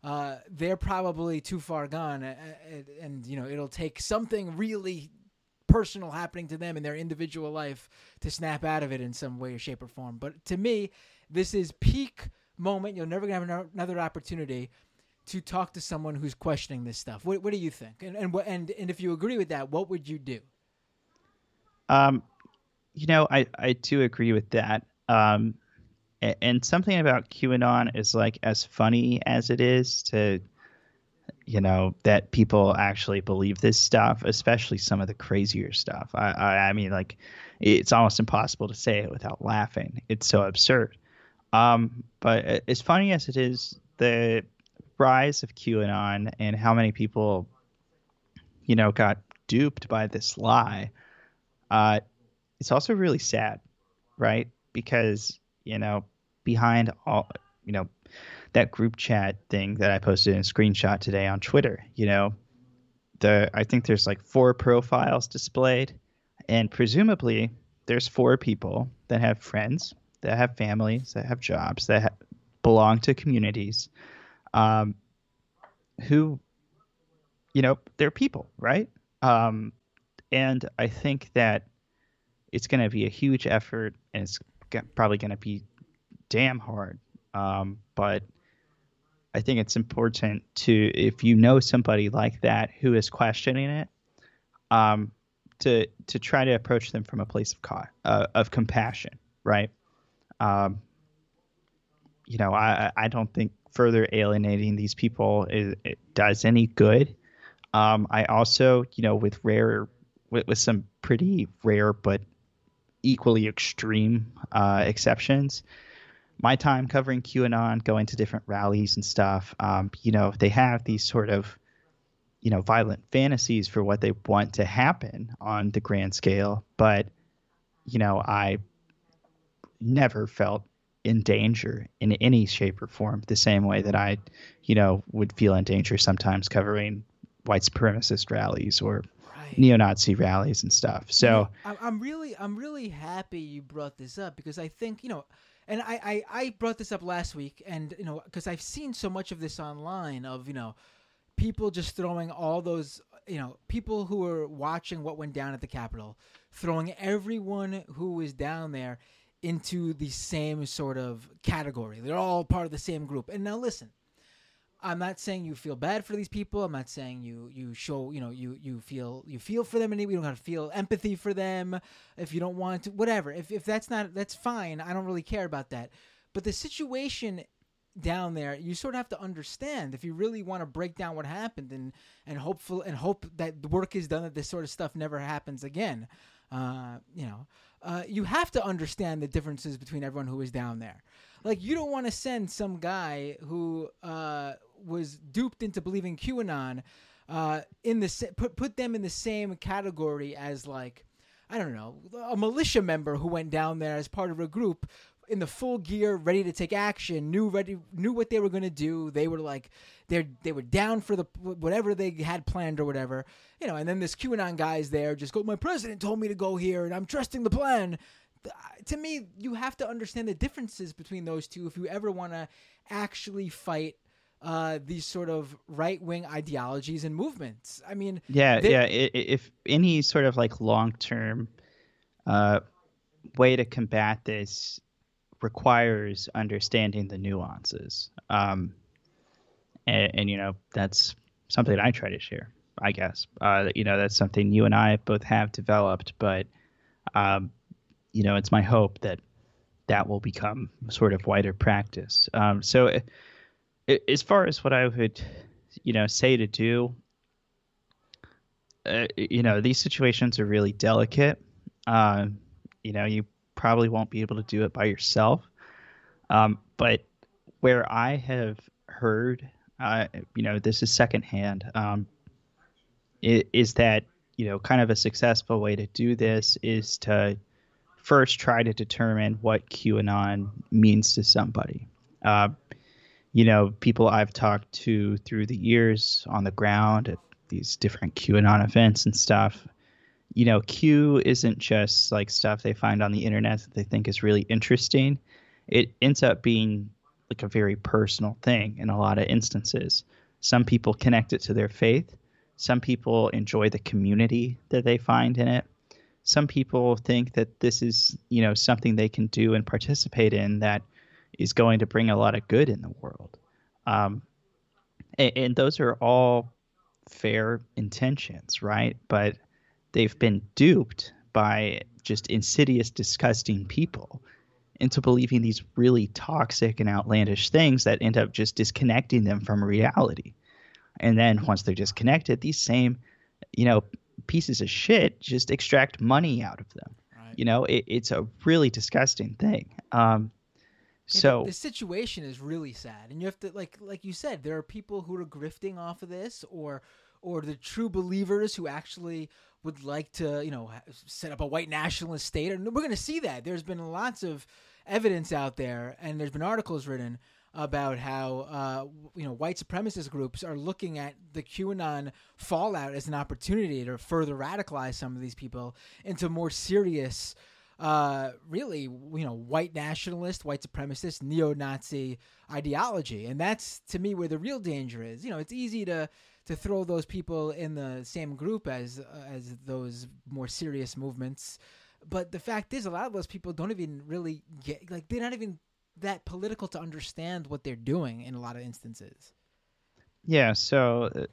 uh, they're probably too far gone, uh, and you know it'll take something really personal happening to them in their individual life to snap out of it in some way, or shape, or form. But to me, this is peak moment. You're never gonna have another opportunity to talk to someone who's questioning this stuff. What, what do you think? And and and and if you agree with that, what would you do?
Um, you know, I, I do agree with that. Um, and something about QAnon is like as funny as it is to, you know, that people actually believe this stuff, especially some of the crazier stuff. I, I, I mean, like, it's almost impossible to say it without laughing. It's so absurd. Um, but as funny as it is, the rise of QAnon and how many people, you know, got duped by this lie uh, it's also really sad, right? Because you know, behind all, you know, that group chat thing that I posted in a screenshot today on Twitter, you know, the I think there's like four profiles displayed, and presumably there's four people that have friends, that have families, that have jobs, that ha- belong to communities, um, who, you know, they're people, right? Um, and I think that it's going to be a huge effort, and it's probably going to be damn hard. Um, but I think it's important to, if you know somebody like that who is questioning it, um, to to try to approach them from a place of uh, of compassion, right? Um, you know, I I don't think further alienating these people is, it does any good. Um, I also, you know, with rare, with, with some pretty rare but equally extreme uh, exceptions, my time covering QAnon, going to different rallies and stuff, um, you know, they have these sort of, you know, violent fantasies for what they want to happen on the grand scale. But, you know, I never felt in danger in any shape or form the same way that I, you know, would feel in danger sometimes covering white supremacist rallies or
Right.
neo-Nazi rallies and stuff. So,
I'm, I'm really I'm really happy you brought this up because I think you know, and I I, I brought this up last week, and you know because I've seen so much of this online of you know people just throwing all those you know people who were watching what went down at the Capitol, throwing everyone who was down there into the same sort of category. They're all part of the same group. And now listen, I'm not saying you feel bad for these people. I'm not saying you you show you know you you feel you feel for them and you don't have to feel empathy for them if you don't want to whatever. If if that's not that's fine. I don't really care about that. But the situation down there, you sort of have to understand if you really want to break down what happened and and hopeful and hope that the work is done that this sort of stuff never happens again. Uh, you know, uh, you have to understand the differences between everyone who is down there. Like you don't want to send some guy who uh, was duped into believing QAnon uh, in the put put them in the same category as like I don't know a militia member who went down there as part of a group in the full gear, ready to take action, knew ready knew what they were going to do. They were like they they were down for the whatever they had planned or whatever, you know. And then this QAnon guy's there, just go. My president told me to go here, and I'm trusting the plan. To me, you have to understand the differences between those two if you ever want to actually fight uh, these sort of right wing ideologies and movements. I mean,
yeah, they, yeah. If any sort of like long term uh, way to combat this requires understanding the nuances. Um, and, and, you know, that's something I try to share, I guess. Uh, you know, that's something you and I both have developed, but, um, you know, it's my hope that that will become sort of wider practice. Um, so, as far as what I would, you know, say to do, uh, you know, these situations are really delicate. Uh, you know, you probably won't be able to do it by yourself. Um, but where I have heard, uh, you know, this is secondhand, um, is that you know, kind of a successful way to do this is to first try to determine what QAnon means to somebody. Uh, you know, people I've talked to through the years on the ground at these different QAnon events and stuff you know, Q isn't just like stuff they find on the internet that they think is really interesting. It ends up being like a very personal thing in a lot of instances. Some people connect it to their faith. Some people enjoy the community that they find in it. Some people think that this is, you know, something they can do and participate in that is going to bring a lot of good in the world. Um, and, and those are all fair intentions, right? But they've been duped by just insidious, disgusting people into believing these really toxic and outlandish things that end up just disconnecting them from reality. And then once they're disconnected, these same, you know, pieces of shit just extract money out of them. Right. You know, it, it's a really disgusting thing. Um, so
the, the, situation is really sad, and you have to like like you said, there are people who are grifting off of this, or or the true believers who actually would like to, you know, set up a white nationalist state. And we're going to see that. There's been lots of evidence out there, and there's been articles written about how uh, you know white supremacist groups are looking at the QAnon fallout as an opportunity to further radicalize some of these people into more serious, uh, really you know white nationalist, white supremacist, neo-Nazi ideology, and that's to me where the real danger is. You know, it's easy to to throw those people in the same group as uh, as those more serious movements. But the fact is, a lot of those people don't even really get like they're not even that political to understand what they're doing in a lot of instances.
Yeah. So, uh,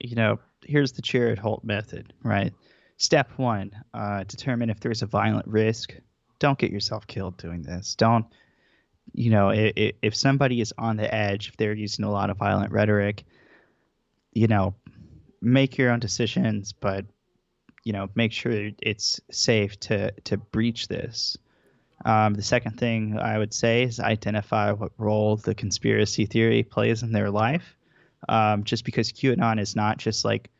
you know, here's the Jared Holt method, right? Step one: uh, determine if there's a violent risk. Don't get yourself killed doing this. Don't you know if, if somebody is on the edge if they're using a lot of violent rhetoric you know, make your own decisions, but you know, make sure it's safe to to breach this. Um, the second thing I would say is identify what role the conspiracy theory plays in their life. Um, just because QAnon is not just like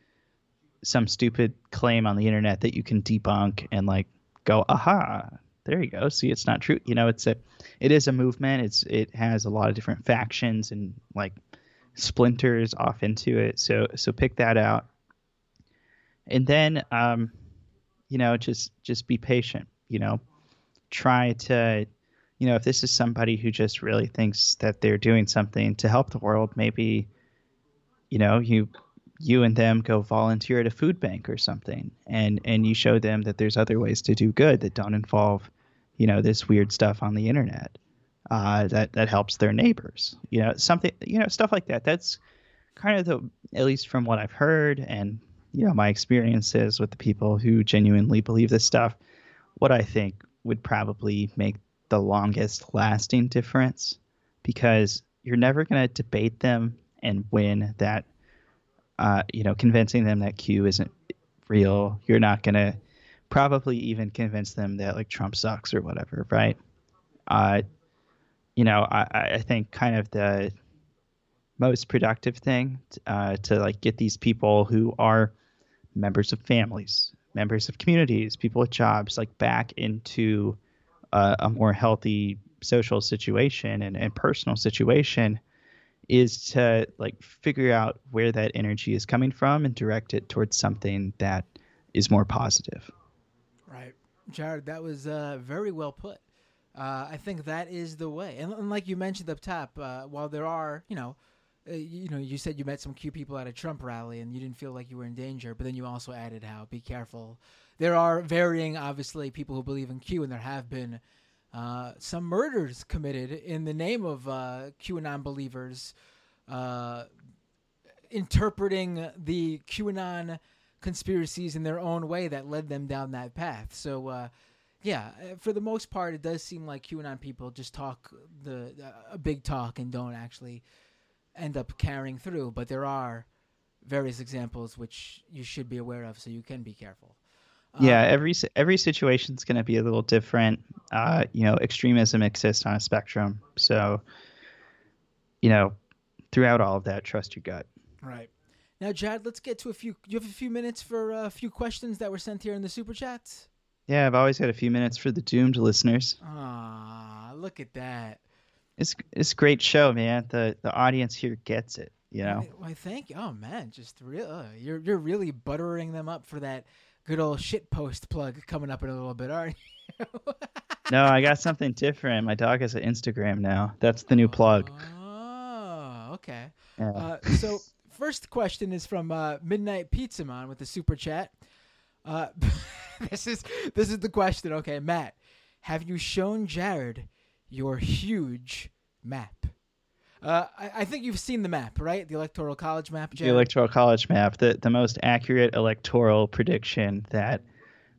some stupid claim on the internet that you can debunk and like go, aha, there you go. See, it's not true. You know, it's a, it is a movement. It's it has a lot of different factions and like splinters off into it. So so pick that out, and then um, you know just just be patient. You know, try to you know if this is somebody who just really thinks that they're doing something to help the world, maybe you know you you and them go volunteer at a food bank or something, and and you show them that there's other ways to do good that don't involve you know this weird stuff on the internet. uh, that that helps their neighbors. You know, something you know stuff like that. That's kind of the at least from what I've heard and you know my experiences with the people who genuinely believe this stuff. What I think would probably make the longest lasting difference because you're never going to debate them and win that uh, you know convincing them that q isn't real you're not going to probably even convince them that like trump sucks or whatever right? Uh, you know I, I think kind of the most productive thing uh, to like get these people who are members of families members of communities people with jobs like back into uh, a more healthy social situation and, and personal situation is to like figure out where that energy is coming from and direct it towards something that is more positive.
Right. Jared, that was uh, very well put. Uh, I think that is the way. And, and like you mentioned up top, uh, while there are, you know, uh, you know, you said you met some Q people at a Trump rally and you didn't feel like you were in danger, but then you also added how be careful. There are varying, obviously, people who believe in Q, and there have been uh, some murders committed in the name of uh, QAnon believers, uh, interpreting the QAnon conspiracies in their own way that led them down that path. So, uh, yeah, for the most part, it does seem like QAnon people just talk the a big talk and don't actually end up carrying through. But there are various examples which you should be aware of, so you can be careful.
Yeah, um, every every situation is going to be a little different. Uh, you know, extremism exists on a spectrum, so you know, throughout all of that, trust your gut.
Right. Now, Jad, let's get to a few. You have a few minutes for a few questions that were sent here in the super chats.
Yeah, I've always got a few minutes for the doomed listeners.
Ah, look at that.
It's it's a great show, man. The the audience here gets it. You know.
Why, thank you. Oh man, just real. Uh, you're you're really buttering them up for that good old shit post plug coming up in a little bit, aren't you? *laughs*
no, I got something different. My dog has an Instagram now. That's the new plug.
Oh, okay. Yeah. Uh, so, *laughs* first question is from uh, Midnight Pizza Man with the super chat. Uh, *laughs* this is this is the question. Okay, Matt, have you shown Jared your huge map? Uh, I, I, think you've seen the map, right? The electoral college map.
Jared? The electoral college map, the the most accurate electoral prediction that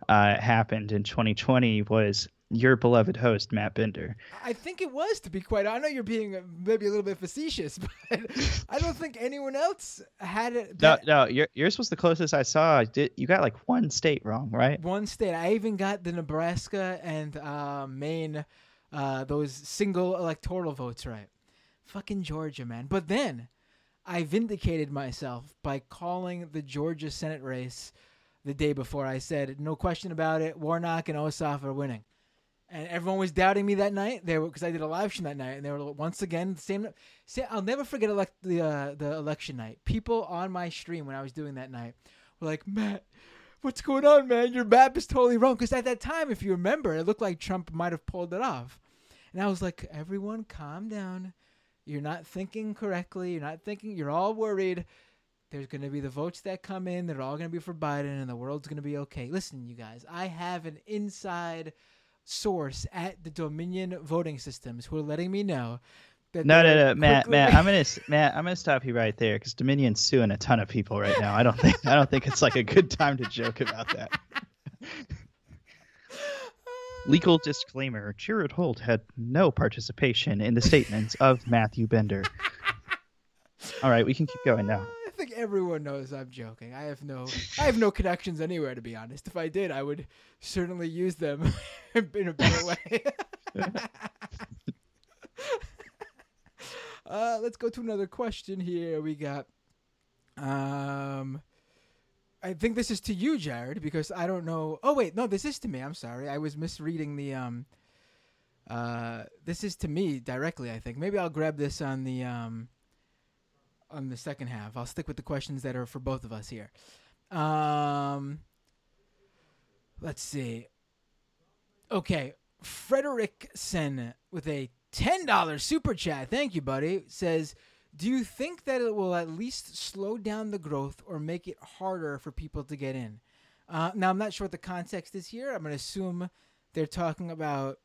uh, happened in 2020 was your beloved host Matt Bender.
I think it was, to be quite. I know you're being maybe a little bit facetious, *laughs* but I don't think anyone else had it.
No, no, your, yours was the closest I saw. Did you got like one state wrong, right?
One state. I even got the Nebraska and uh, Maine, uh, those single electoral votes right fucking Georgia, man. But then I vindicated myself by calling the Georgia Senate race the day before. I said, no question about it, Warnock and Ossoff are winning. And everyone was doubting me that night. They because I did a live stream that night, and they were once again the same. Say, I'll never forget elect, the uh, the election night. People on my stream when I was doing that night were like, Matt, what's going on, man? Your map is totally wrong. Because at that time, if you remember, it looked like Trump might have pulled it off. And I was like, everyone, calm down. You're not thinking correctly. You're not thinking. You're all worried. There's going to be the votes that come in. They're all going to be for Biden, and the world's going to be okay. Listen, you guys, I have an inside source at the Dominion voting systems who are letting me know that.
no, no, no, Matt, Matt, I'm gonna, Matt, I'm gonna stop you right there because Dominion's suing a ton of people right now. I don't think, I don't think it's like a good time to joke about that. *laughs* Legal disclaimer Jared Holt had no participation in the statements of *laughs* Matthew Bender. All right, we can keep going now.
I think everyone knows I'm joking. I have no I have no connections anywhere to be honest. If I did, I would certainly use them *laughs* in a better way. *laughs* uh, let's go to another question here. We got um I think this is to you, Jared, because I don't know. Oh wait, no, this is to me. I'm sorry, I was misreading the. Um, uh, this is to me directly. I think maybe I'll grab this on the um, on the second half. I'll stick with the questions that are for both of us here. Um, let's see. Okay, Frederick Sen with a ten dollars super chat. Thank you, buddy. Says do you think that it will at least slow down the growth or make it harder for people to get in? Uh, now, I'm not sure what the context is here. I'm going to assume they're talking about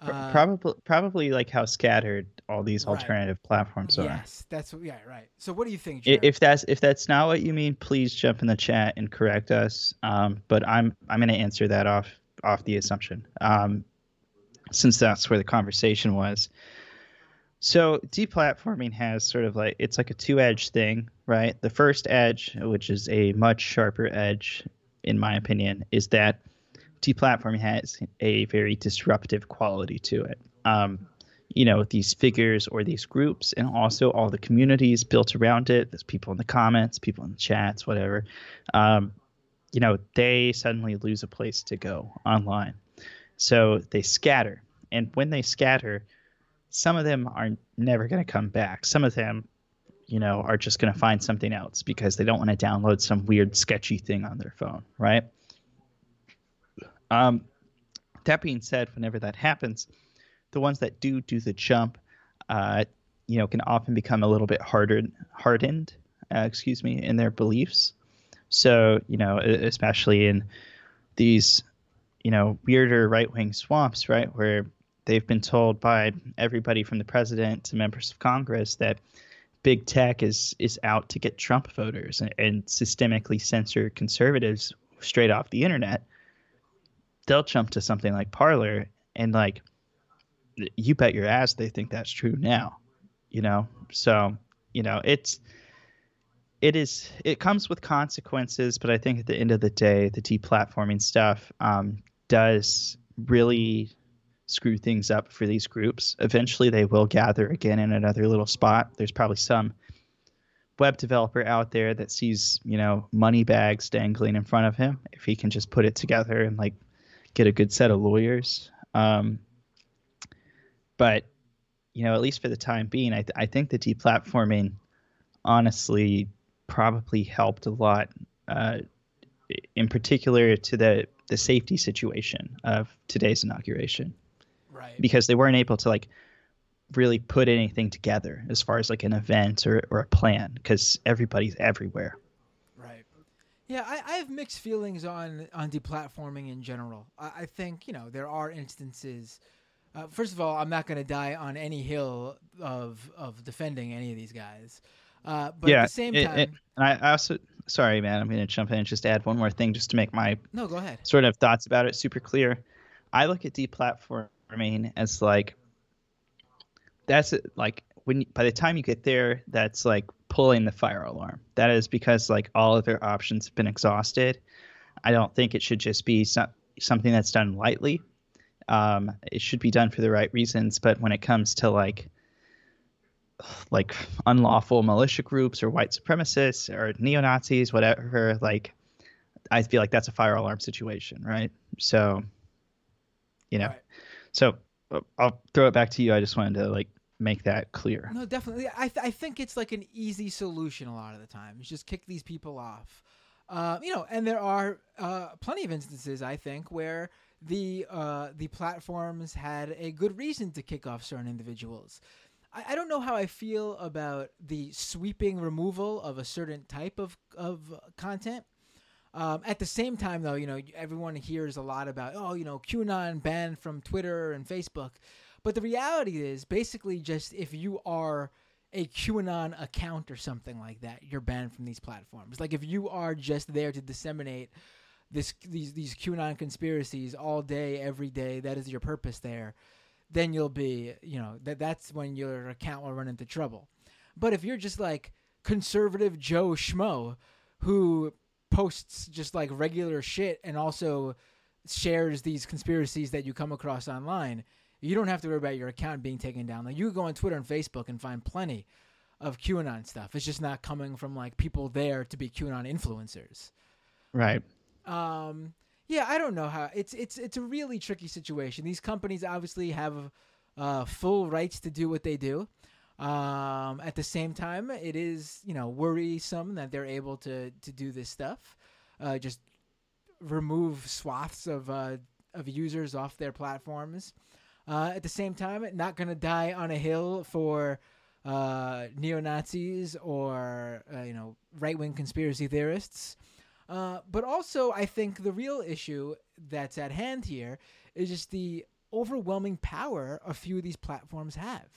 Uh,
probably probably like how scattered all these
Right.
alternative platforms are.
yes, that's what. Yeah, right. So what do you think? Jared?
If that's if that's not what you mean, please jump in the chat and correct us. Um, but I'm I'm going to answer that off off the assumption, um, since that's where the conversation was. So deplatforming has sort of like it's like a two edged thing, right? The first edge, which is a much sharper edge, in my opinion, is that deplatforming has a very disruptive quality to it. Um, you know these figures or these groups and also all the communities built around it there's people in the comments people in the chats whatever um, you know they suddenly lose a place to go online so they scatter and when they scatter some of them are never going to come back some of them you know are just going to find something else because they don't want to download some weird sketchy thing on their phone right um, that being said whenever that happens the ones that do do the jump, uh, you know, can often become a little bit harder, hardened, uh, excuse me, in their beliefs. So, you know, especially in these, you know, weirder right wing swamps, right, where they've been told by everybody from the president to members of Congress that big tech is is out to get Trump voters and, and systemically censor conservatives straight off the internet. They'll jump to something like Parler and like you bet your ass they think that's true now you know so you know it's it is it comes with consequences but i think at the end of the day the deplatforming stuff um, does really screw things up for these groups eventually they will gather again in another little spot. There's probably some web developer out there that sees you know money bags dangling in front of him if he can just put it together and like get a good set of lawyers. Um, but you know, at least for the time being, I, th- I think the deplatforming honestly probably helped a lot, uh, in particular to the the safety situation of today's inauguration,
right.
because they weren't able to like really put anything together as far as like an event or, or a plan, because everybody's everywhere.
Right. Yeah, I, I have mixed feelings on on deplatforming in general. I, I think you know there are instances. Uh, first of all, I'm not going to die on any hill of of defending any of these guys. Uh, but
yeah,
at the same
it-
time,
it- and I, I also sorry, man, I'm going to jump in and just add one more thing just to make my
no, go ahead.
sort of thoughts about it super clear. I look at deplatforming as like that's like when by the time you get there, that's like pulling the fire alarm. That is because like all other options have been exhausted. I don't think it should just be some, something that's done lightly. Um, it should be done for the right reasons, but when it comes to like like unlawful militia groups or white supremacists or neo Nazis, whatever, like I feel like that's a fire alarm situation, right? So, you know,
Right.
So uh, I'll throw it back to you. I just wanted to like make that clear.
No, definitely. I th- I think it's like an easy solution a lot of the time. It's just kick these people off. Uh, you know, and there are uh, plenty of instances I think where the uh, the platforms had a good reason to kick off certain individuals. I, I don't know how I feel about the sweeping removal of a certain type of of content. Um, at the same time, though, you know, everyone hears a lot about, oh, you know, QAnon banned from Twitter and Facebook. But the reality is basically just if you are a QAnon account or something like that, you're banned from these platforms. Like if you are just there to disseminate this these these QAnon conspiracies all day, every day, that is your purpose there, then you'll be, you know, that that's when your account will run into trouble. But if you're just like conservative Joe Schmo who posts just like regular shit and also shares these conspiracies that you come across online, you don't have to worry about your account being taken down. Like you go on Twitter and Facebook and find plenty of QAnon stuff. It's just not coming from like people there to be QAnon influencers.
Right.
Um, yeah, I don't know how it's it's it's a really tricky situation. These companies obviously have uh, full rights to do what they do. Um, at the same time, it is you know worrisome that they're able to to do this stuff. Uh, just remove swaths of uh, of users off their platforms. Uh, at the same time, not going to die on a hill for uh, neo Nazis or uh, you know right wing conspiracy theorists. Uh, but also, I think the real issue that's at hand here is just the overwhelming power a few of these platforms have.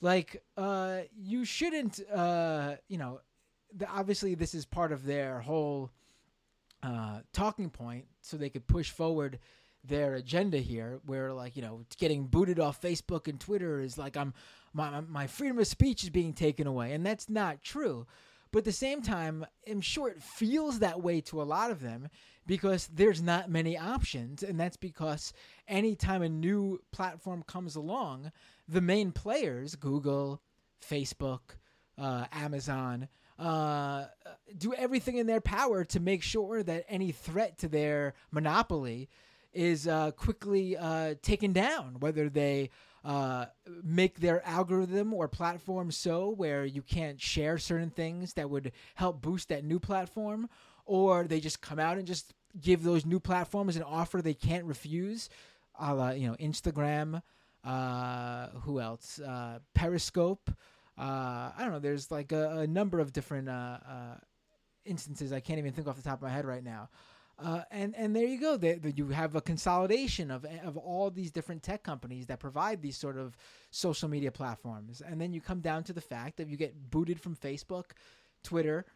Like, uh, you shouldn't, uh, you know, the, obviously this is part of their whole uh, talking point, so they could push forward their agenda here, where like you know, getting booted off Facebook and Twitter is like I'm my my freedom of speech is being taken away, and that's not true. But at the same time, I'm sure it feels that way to a lot of them because there's not many options. And that's because anytime a new platform comes along, the main players, Google, Facebook, uh, Amazon, uh, do everything in their power to make sure that any threat to their monopoly is uh, quickly uh, taken down, whether they uh, make their algorithm or platform so where you can't share certain things that would help boost that new platform, or they just come out and just give those new platforms an offer they can't refuse, a la, you know, Instagram, uh, who else? Uh, Periscope. Uh, I don't know. There's like a, a number of different uh, uh, instances I can't even think off the top of my head right now. Uh, and and there you go. There, you have a consolidation of of all these different tech companies that provide these sort of social media platforms, and then you come down to the fact that you get booted from Facebook, Twitter,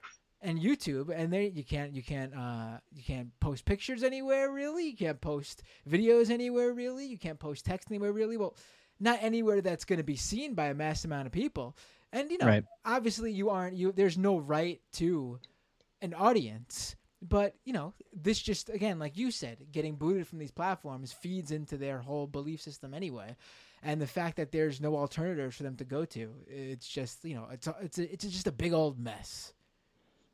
and YouTube, and there you can't you can't uh, you can't post pictures anywhere really. You can't post videos anywhere really. You can't post text anywhere really. Well, not anywhere that's going to be seen by a mass amount of people. And you know, right. obviously, you aren't you. There's no right to an audience but you know this just again like you said getting booted from these platforms feeds into their whole belief system anyway and the fact that there's no alternatives for them to go to it's just you know it's a, it's a, it's just a big old mess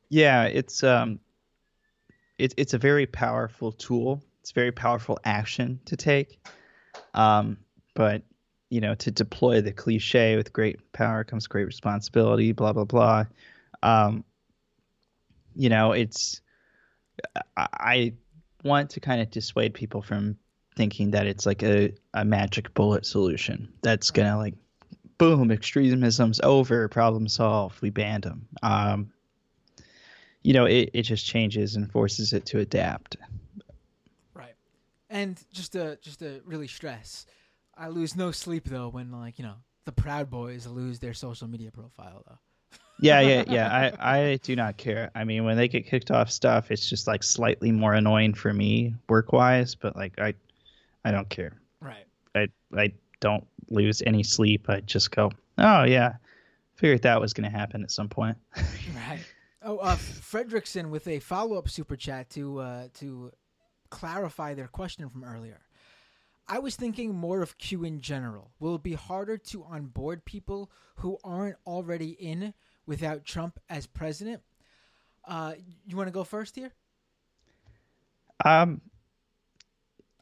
yeah it's um it's it's a very powerful tool. It's very powerful action to take. Um but you know to deploy the cliche with great power comes great responsibility blah blah blah. Um you know it's I want to kind of dissuade people from thinking that it's like a, a magic bullet solution that's gonna like boom extremism's over problem solved we banned them um, you know it, it just changes and forces it to adapt
right and just to just to really stress i lose no sleep though when like you know the proud boys lose their social media profile though
yeah, yeah, *laughs* yeah. I, I do not care. I mean, when they get kicked off stuff, it's just like slightly more annoying for me work wise, but like I, I don't care.
Right.
I I don't lose any sleep. I just go, oh yeah, figured that was going to happen at some point. *laughs*
right. Oh, uh, Fredrickson with a follow up super chat to uh, to clarify their question from earlier. I was thinking more of Q in general. Will it be harder to onboard people who aren't already in without Trump as president. Uh, you want to go first here?
Um,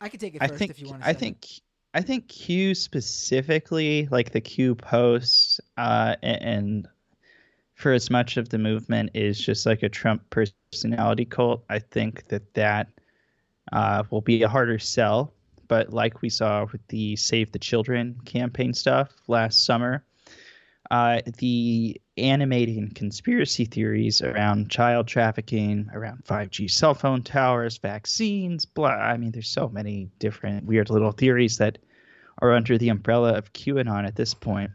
I could take it first
I think,
if you want.
I think I think Q specifically, like the Q post, uh, and for as much of the movement is just like a Trump personality cult, I think that that uh, will be a harder sell. But like we saw with the Save the Children campaign stuff last summer, uh, the animating conspiracy theories around child trafficking, around 5G cell phone towers, vaccines, blah. I mean, there's so many different weird little theories that are under the umbrella of QAnon at this point.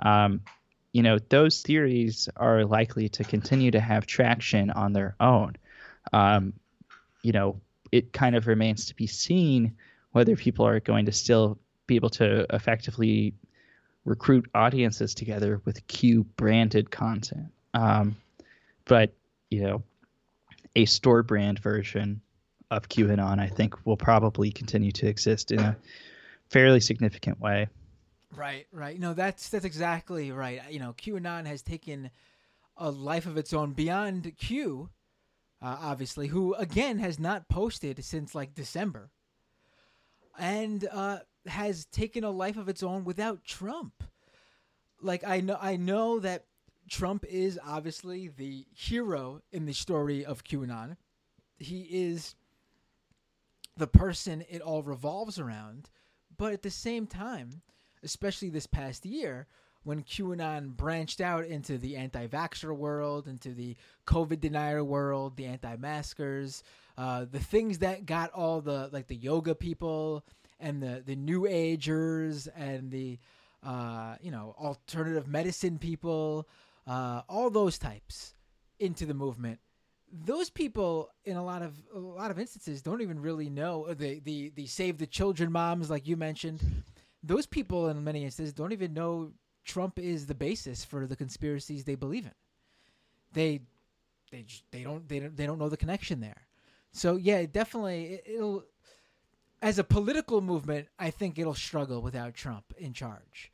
Um, you know, those theories are likely to continue to have traction on their own. Um, you know, it kind of remains to be seen whether people are going to still be able to effectively recruit audiences together with Q branded content. Um, but you know, a store brand version of QAnon, I think, will probably continue to exist in a fairly significant way.
Right, right. No, that's that's exactly right. You know, QAnon has taken a life of its own beyond Q, uh, obviously, who again has not posted since like December, and uh, has taken a life of its own without Trump. Like I know I know that Trump is obviously the hero in the story of QAnon. He is the person it all revolves around, but at the same time, especially this past year, when QAnon branched out into the anti vaxxer world, into the COVID denier world, the anti maskers, uh, the things that got all the like the yoga people and the the new agers and the uh, you know alternative medicine people, uh, all those types into the movement. Those people, in a lot of a lot of instances, don't even really know the the the save the children moms, like you mentioned. Those people, in many instances, don't even know Trump is the basis for the conspiracies they believe in. They they they don't they don't they don't know the connection there. So yeah, definitely it'll as a political movement, I think it'll struggle without Trump in charge.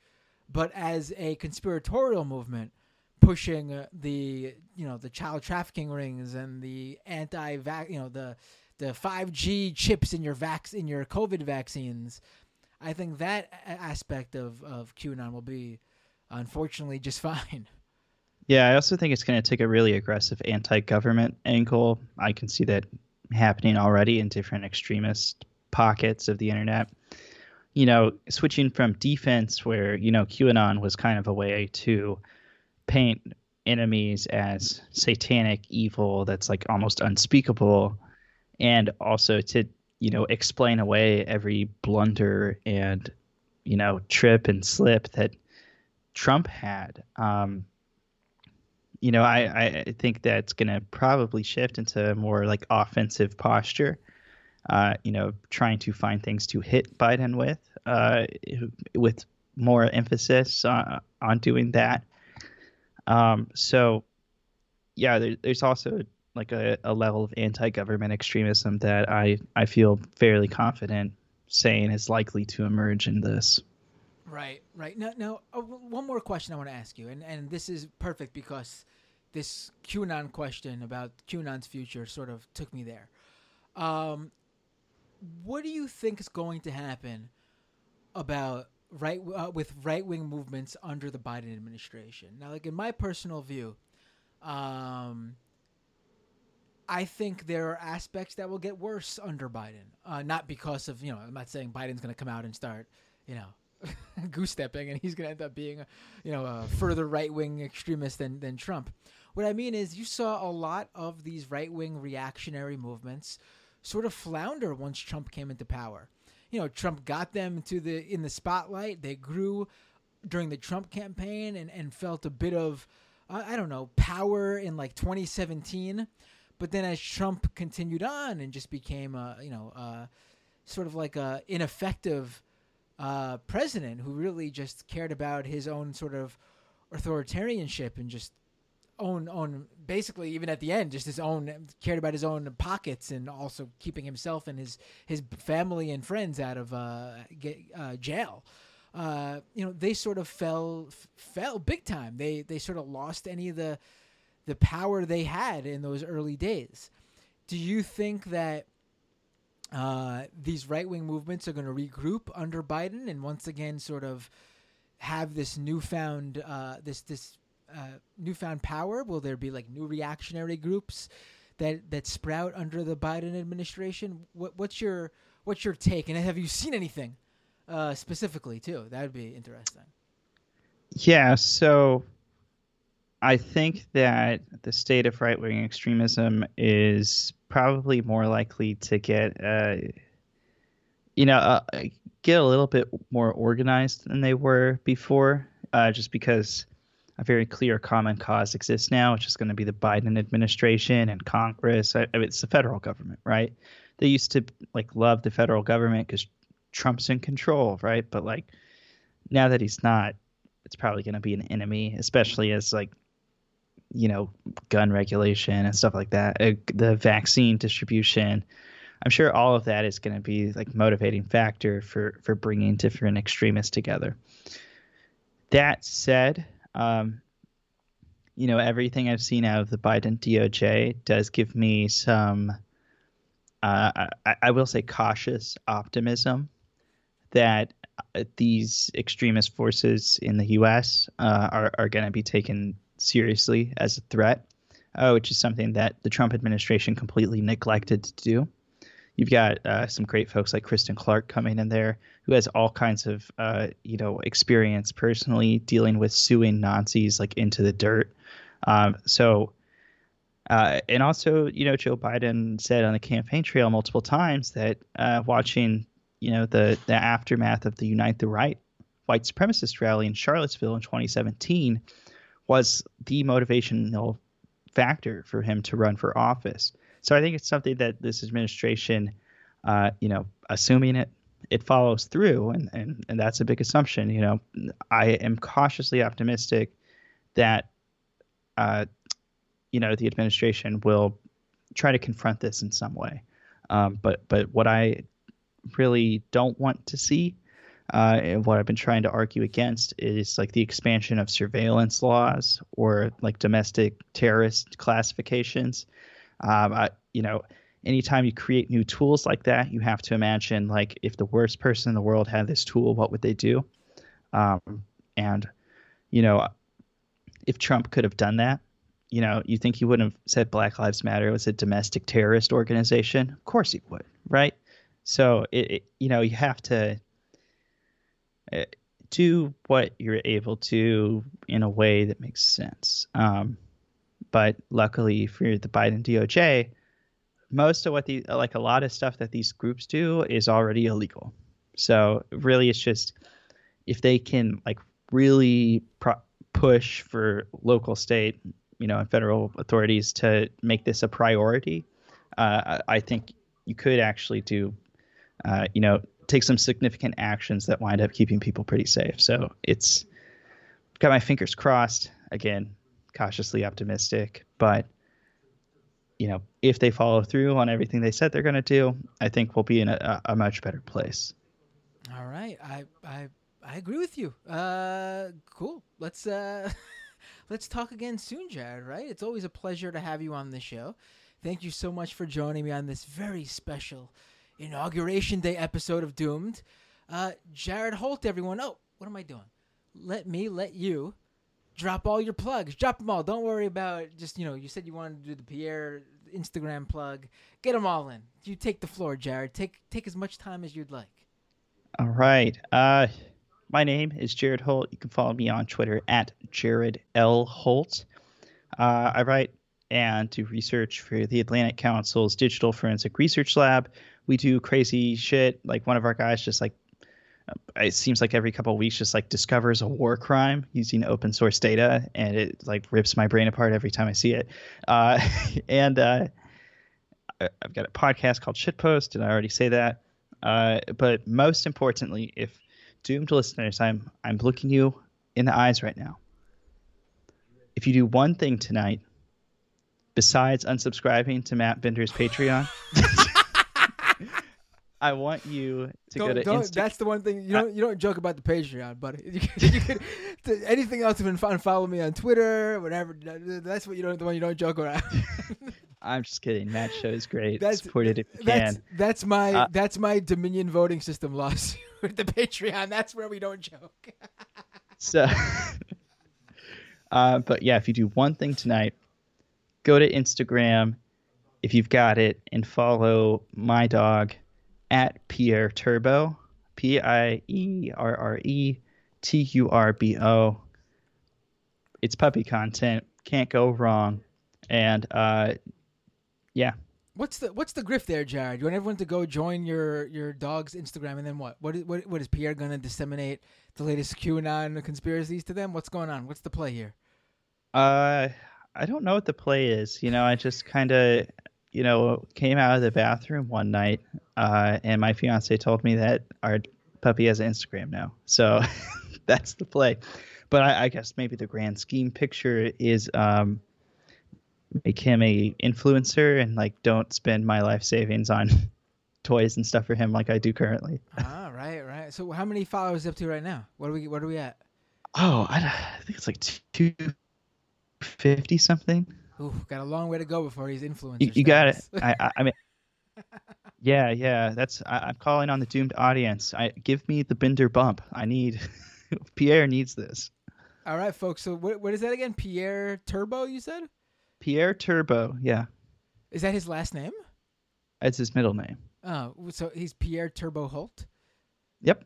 But as a conspiratorial movement, pushing uh, the you know the child trafficking rings and the anti you know the the 5G chips in your vac in your COVID vaccines, I think that aspect of of QAnon will be unfortunately just *laughs* fine.
Yeah, I also think it's going to take a really aggressive anti-government angle. I can see that happening already in different extremist pockets of the internet. You know, switching from defense, where you know QAnon was kind of a way to paint enemies as satanic evil that's like almost unspeakable, and also to you know explain away every blunder and you know trip and slip that Trump had. Um, you know, I, I think that's going to probably shift into a more like offensive posture. Uh, you know, trying to find things to hit Biden with, uh, with more emphasis on, on doing that. Um, so, yeah, there, there's also like a, a level of anti-government extremism that I, I feel fairly confident saying is likely to emerge in this.
Right, right. Now, now, uh, one more question I want to ask you, and and this is perfect because this QAnon question about QAnon's future sort of took me there. Um, what do you think is going to happen about right uh, with right wing movements under the Biden administration? Now, like in my personal view, um, I think there are aspects that will get worse under Biden. Uh, not because of you know, I'm not saying Biden's going to come out and start you know *laughs* goose stepping and he's going to end up being, you know, a further right wing extremist than, than Trump. What I mean is, you saw a lot of these right wing reactionary movements sort of flounder once Trump came into power. You know, Trump got them to the in the spotlight. They grew during the Trump campaign and, and felt a bit of, uh, I don't know, power in like 2017. But then as Trump continued on and just became a, you know, uh, sort of like a ineffective uh, president who really just cared about his own sort of authoritarianship and just own own basically even at the end just his own cared about his own pockets and also keeping himself and his his family and friends out of uh, get, uh, jail. Uh, you know they sort of fell fell big time. They they sort of lost any of the the power they had in those early days. Do you think that uh, these right wing movements are going to regroup under Biden and once again sort of have this newfound uh, this this uh, newfound power? Will there be like new reactionary groups that that sprout under the Biden administration? What, what's your what's your take? And have you seen anything uh, specifically too? That would be interesting.
Yeah. So I think that the state of right wing extremism is probably more likely to get, uh, you know, uh, get a little bit more organized than they were before, uh, just because a very clear common cause exists now, which is going to be the Biden administration and Congress. I, I mean, it's the federal government, right? They used to like love the federal government because Trump's in control, right? But like now that he's not, it's probably going to be an enemy, especially as like you know, gun regulation and stuff like that, uh, the vaccine distribution. I'm sure all of that is going to be like motivating factor for for bringing different extremists together. That said, um, you know, everything I've seen out of the Biden DOJ does give me some, uh, I, I will say, cautious optimism that uh, these extremist forces in the U.S. Uh, are are going to be taken seriously as a threat, uh, which is something that the Trump administration completely neglected to do. You've got uh, some great folks like Kristen Clarke coming in there, who has all kinds of uh, you know experience personally dealing with suing Nazis like into the dirt. Um, so, uh, and also you know Joe Biden said on the campaign trail multiple times that uh, watching you know the the aftermath of the Unite the Right white supremacist rally in Charlottesville in 2017 was the motivational factor for him to run for office. So I think it's something that this administration, uh, you know, assuming it it follows through, and, and and that's a big assumption. You know, I am cautiously optimistic that, uh, you know, the administration will try to confront this in some way. Um, but but what I really don't want to see, uh, what I've been trying to argue against is like the expansion of surveillance laws or like domestic terrorist classifications. Um, I, you know, anytime you create new tools like that, you have to imagine like if the worst person in the world had this tool, what would they do? Um, and you know, if Trump could have done that, you know, you think he wouldn't have said Black Lives Matter was a domestic terrorist organization? Of course he would, right? So it, it you know, you have to do what you're able to in a way that makes sense. Um, but luckily for the Biden DOJ, most of what the like a lot of stuff that these groups do is already illegal. So really, it's just if they can like really pro- push for local, state, you know, and federal authorities to make this a priority, uh, I think you could actually do, uh, you know, take some significant actions that wind up keeping people pretty safe. So it's got my fingers crossed. Again, cautiously optimistic, but you know, if they follow through on everything they said they're going to do, I think we'll be in a, a, much better place.
All right, I I I agree with you. Uh, cool. Let's uh, *laughs* let's talk again soon, Jared. Right? It's always a pleasure to have you on the show. Thank you so much for joining me on this very special inauguration day episode of Doomed. Uh, Jared Holt, everyone. Oh, what am I doing? Let me let you drop all your plugs. Drop them all. Don't worry about just you know. You said you wanted to do the Pierre Instagram plug. Get them all in. You take the floor, Jared. Take take as much time as you'd like.
All right. Uh, my name is Jared Holt. You can follow me on Twitter at Jared L Holt. Uh, I write and do research for the Atlantic Council's Digital Forensic Research Lab. We do crazy shit. Like one of our guys just like it seems like every couple of weeks just like discovers a war crime using open source data and it like rips my brain apart every time i see it. Uh, *laughs* and uh, i've got a podcast called shitpost and i already say that. Uh, but most importantly if doomed listeners i'm i'm looking you in the eyes right now. If you do one thing tonight besides unsubscribing to matt binder's patreon *laughs* *laughs* I want you to
don't,
go to
Insta- That's the one thing you don't you don't joke about the Patreon, buddy. *laughs* You can, you can, anything else, you can follow me on Twitter, whatever. That's what you don't the one you don't joke around. *laughs*
I'm just kidding. That show is great. That's, Support it if you
that's,
can.
That's my uh, that's my Dominion voting system lawsuit with the Patreon. That's where we don't joke. *laughs*
so, uh, but yeah, if you do one thing tonight, go to Instagram if you've got it and follow my dog at Pierre Turbo, P I E R R E T U R B O. It's puppy content. Can't go wrong. And uh, yeah.
What's the what's the grift there, Jared? You want everyone to go join your your dog's Instagram, and then what? What is, what, what is Pierre going to disseminate the latest QAnon conspiracies to them? What's going on? What's the play here?
Uh, I don't know what the play is. You know, I just kind of you know, came out of the bathroom one night, uh, and my fiance told me that our puppy has an Instagram now. So *laughs* that's the play. But I, I, guess maybe the grand scheme picture is um, make him a influencer and like don't spend my life savings on *laughs* toys and stuff for him like I do currently.
ah, right, right. So how many followers up to right now? What are we What are we at?
Oh, I, I think it's like two fifty something.
Ooh, got a long way to go before he's influenced.
You, you got it. I, I, I, mean, *laughs* yeah, yeah. That's I, am calling on the doomed audience. I give me the Binder bump. I need *laughs* Pierre needs this.
All right, folks. So what what is that again? Pierre Turbo? You said.
Pierre Turbo. Yeah.
Is that his last name?
It's his middle name.
Oh, so he's Pierre Turbo Holt.
Yep.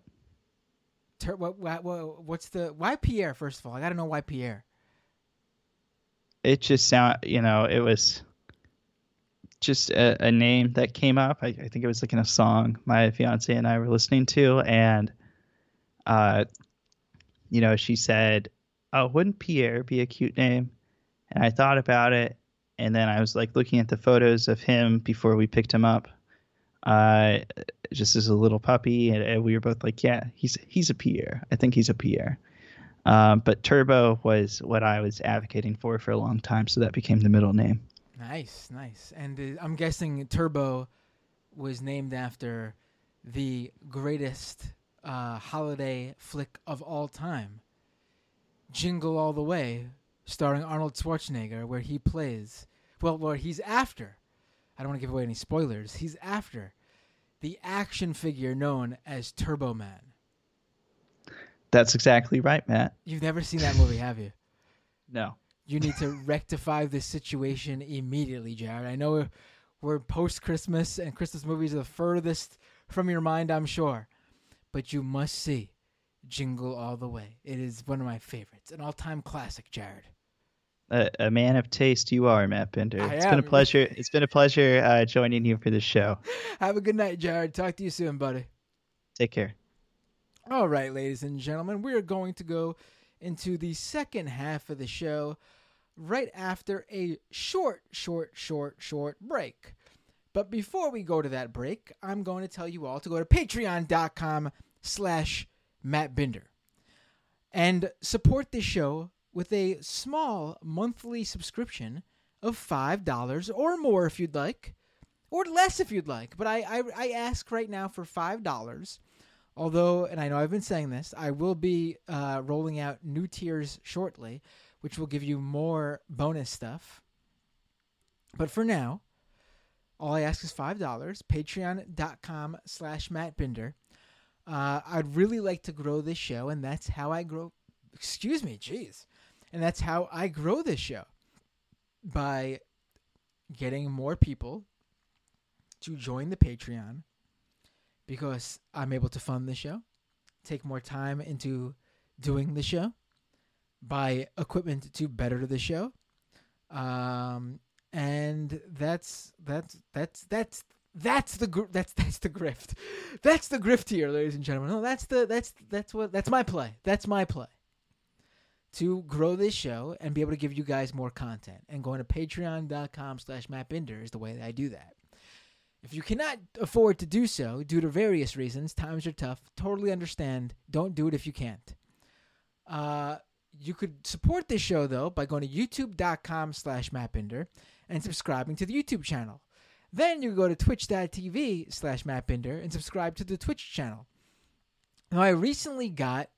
Tur- what, what, what's the why Pierre? First of all, I got to know why Pierre
it just sound you know it was just a, a, name that came up. I, I, think it was like in a song my fiance and I were listening to, and uh, you know, she said, "Oh, wouldn't Pierre be a cute name?" And I thought about it, and then I was like looking at the photos of him before we picked him up, uh, just as a little puppy, and, and we were both like, "Yeah, he's he's a Pierre. I think he's a Pierre." Um, but Turbo was what I was advocating for for a long time, so that became the middle name.
Nice, nice. And uh, I'm guessing Turbo was named after the greatest uh, holiday flick of all time, Jingle All the Way, starring Arnold Schwarzenegger, where he plays, well, where he's after, I don't want to give away any spoilers, he's after the action figure known as Turbo Man.
That's exactly right, Matt.
You've never seen that movie, have you? *laughs*
No.
You need to rectify this situation immediately, Jared. I know we're, we're post Christmas, and Christmas movies are the furthest from your mind, I'm sure. But you must see Jingle All the Way. It is one of my favorites, an all time classic, Jared.
A, a, man of taste you are, Matt Binder. I it's am. been a pleasure. It's been a pleasure uh, joining you for this show. *laughs*
Have a good night, Jared. Talk to you soon, buddy.
Take care.
All right, ladies and gentlemen, we are going to go into the second half of the show right after a short, short, short, short break. But before we go to that break, I'm going to tell you all to go to patreon.com slash Matt Binder and support this show with a small monthly subscription of $5 or more if you'd like, or less if you'd like. But I, I, I ask right now for $5 Although, and I know I've been saying this, I will be uh, rolling out new tiers shortly, which will give you more bonus stuff. But for now, all I ask is $5, patreon.com slash Matt Binder. Uh, I'd really like to grow this show, and that's how I grow. Excuse me, jeez. And that's how I grow this show by getting more people to join the Patreon because I'm able to fund the show, take more time into doing the show, buy equipment to better the show. Um, and that's that's that's that's that's the gr- that's that's the grift. *laughs* That's the grift here, ladies and gentlemen. No, that's the that's that's what that's my play. That's my play. To grow this show and be able to give you guys more content. And going to patreon.com slash Matt Binder is the way that I do that. If you cannot afford to do so due to various reasons, times are tough, totally understand. Don't do it if you can't. Uh, you could support this show, though, by going to youtube.com slash mattbinder and subscribing to the YouTube channel. Then you go to twitch.tv slash mattbinder and subscribe to the Twitch channel. Now, I recently got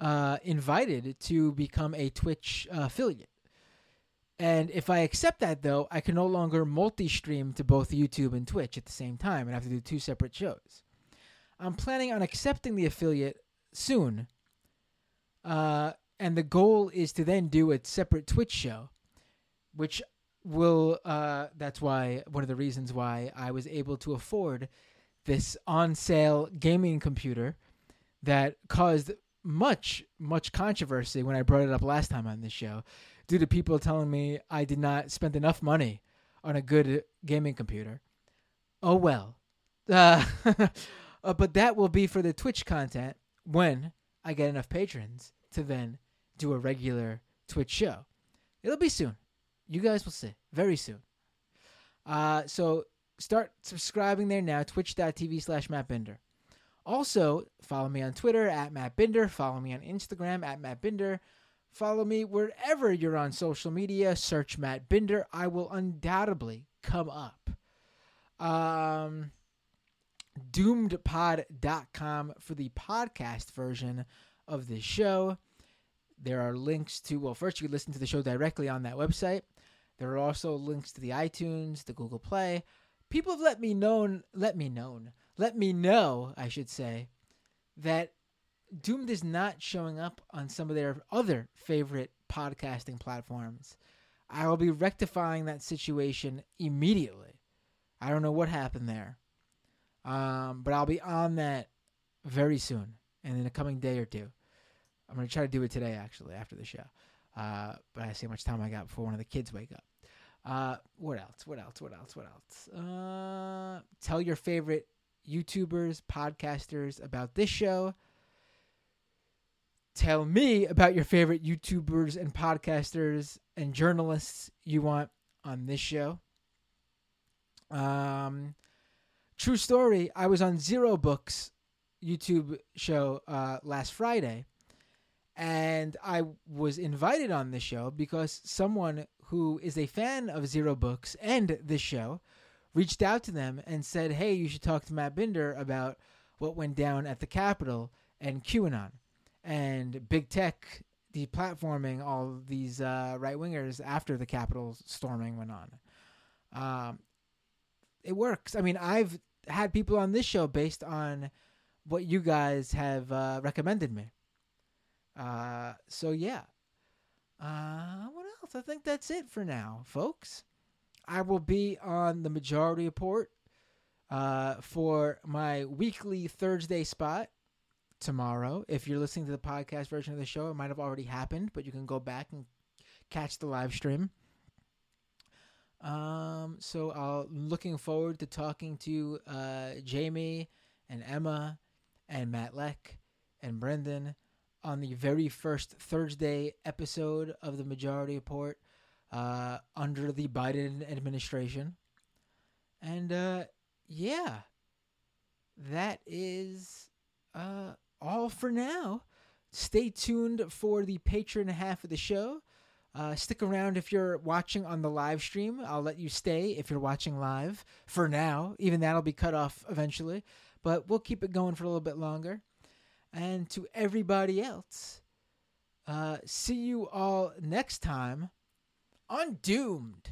uh, invited to become a Twitch uh, affiliate. And if I accept that, though, I can no longer multi stream to both YouTube and Twitch at the same time and have to do two separate shows. I'm planning on accepting the affiliate soon. Uh, and the goal is to then do a separate Twitch show, which will, uh, that's why, one of the reasons why I was able to afford this on sale gaming computer that caused much, much controversy when I brought it up last time on this show due to people telling me I did not spend enough money on a good gaming computer. Oh well. *laughs* Uh, uh, *laughs* but that will be for the Twitch content when I get enough patrons to then do a regular Twitch show. It'll be soon. You guys will see very soon. Uh, so start subscribing there now, twitch.tv slash mattbinder. Also, follow me on Twitter at Matt Binder. Follow me on Instagram at Matt Binder. Follow me wherever you're on social media. Search Matt Binder. I will undoubtedly come up. Um, doomedpod.com for the podcast version of this show. There are links to, well, first you can listen to the show directly on that website. There are also links to the iTunes, the Google Play. People have let me known, let me known, let me know, I should say, that Doomed is not showing up on some of their other favorite podcasting platforms. I will be rectifying that situation immediately. I don't know what happened there. Um, but I'll be on that very soon and in the coming day or two. I'm going to try to do it today, actually, after the show. Uh, but I see how much time I got before one of the kids wake up. Uh, what else? What else? What else? What else? Uh, tell your favorite YouTubers, podcasters about this show. Tell me about your favorite YouTubers and podcasters and journalists you want on this show. Um, true story. I was on Zero Books YouTube show uh, last Friday, and I was invited on this show because someone who is a fan of Zero Books and this show reached out to them and said, "Hey, you should talk to Matt Binder about what went down at the Capitol and QAnon and big tech deplatforming all these uh, right wingers after the Capitol storming went on." Um, it works. I mean, I've had people on this show based on what you guys have uh, recommended me. Uh, so yeah. Uh, what else? I think that's it for now, folks. I will be on the Majority Report uh, for my weekly Thursday spot tomorrow. If you're listening to the podcast version of the show, it might have already happened, but you can go back and catch the live stream. Um, so I'm looking forward to talking to uh, Jamie and Emma and Matt Lech and Brendan on the very first Thursday episode of the Majority Report uh, under the Biden administration. And uh, yeah, that is uh, all for now. Stay tuned for the patron half of the show. Uh, stick around if you're watching on the live stream. I'll let you stay if you're watching live for now. Even that'll be cut off eventually, but we'll keep it going for a little bit longer. And to everybody else, uh, see you all next time on Doomed.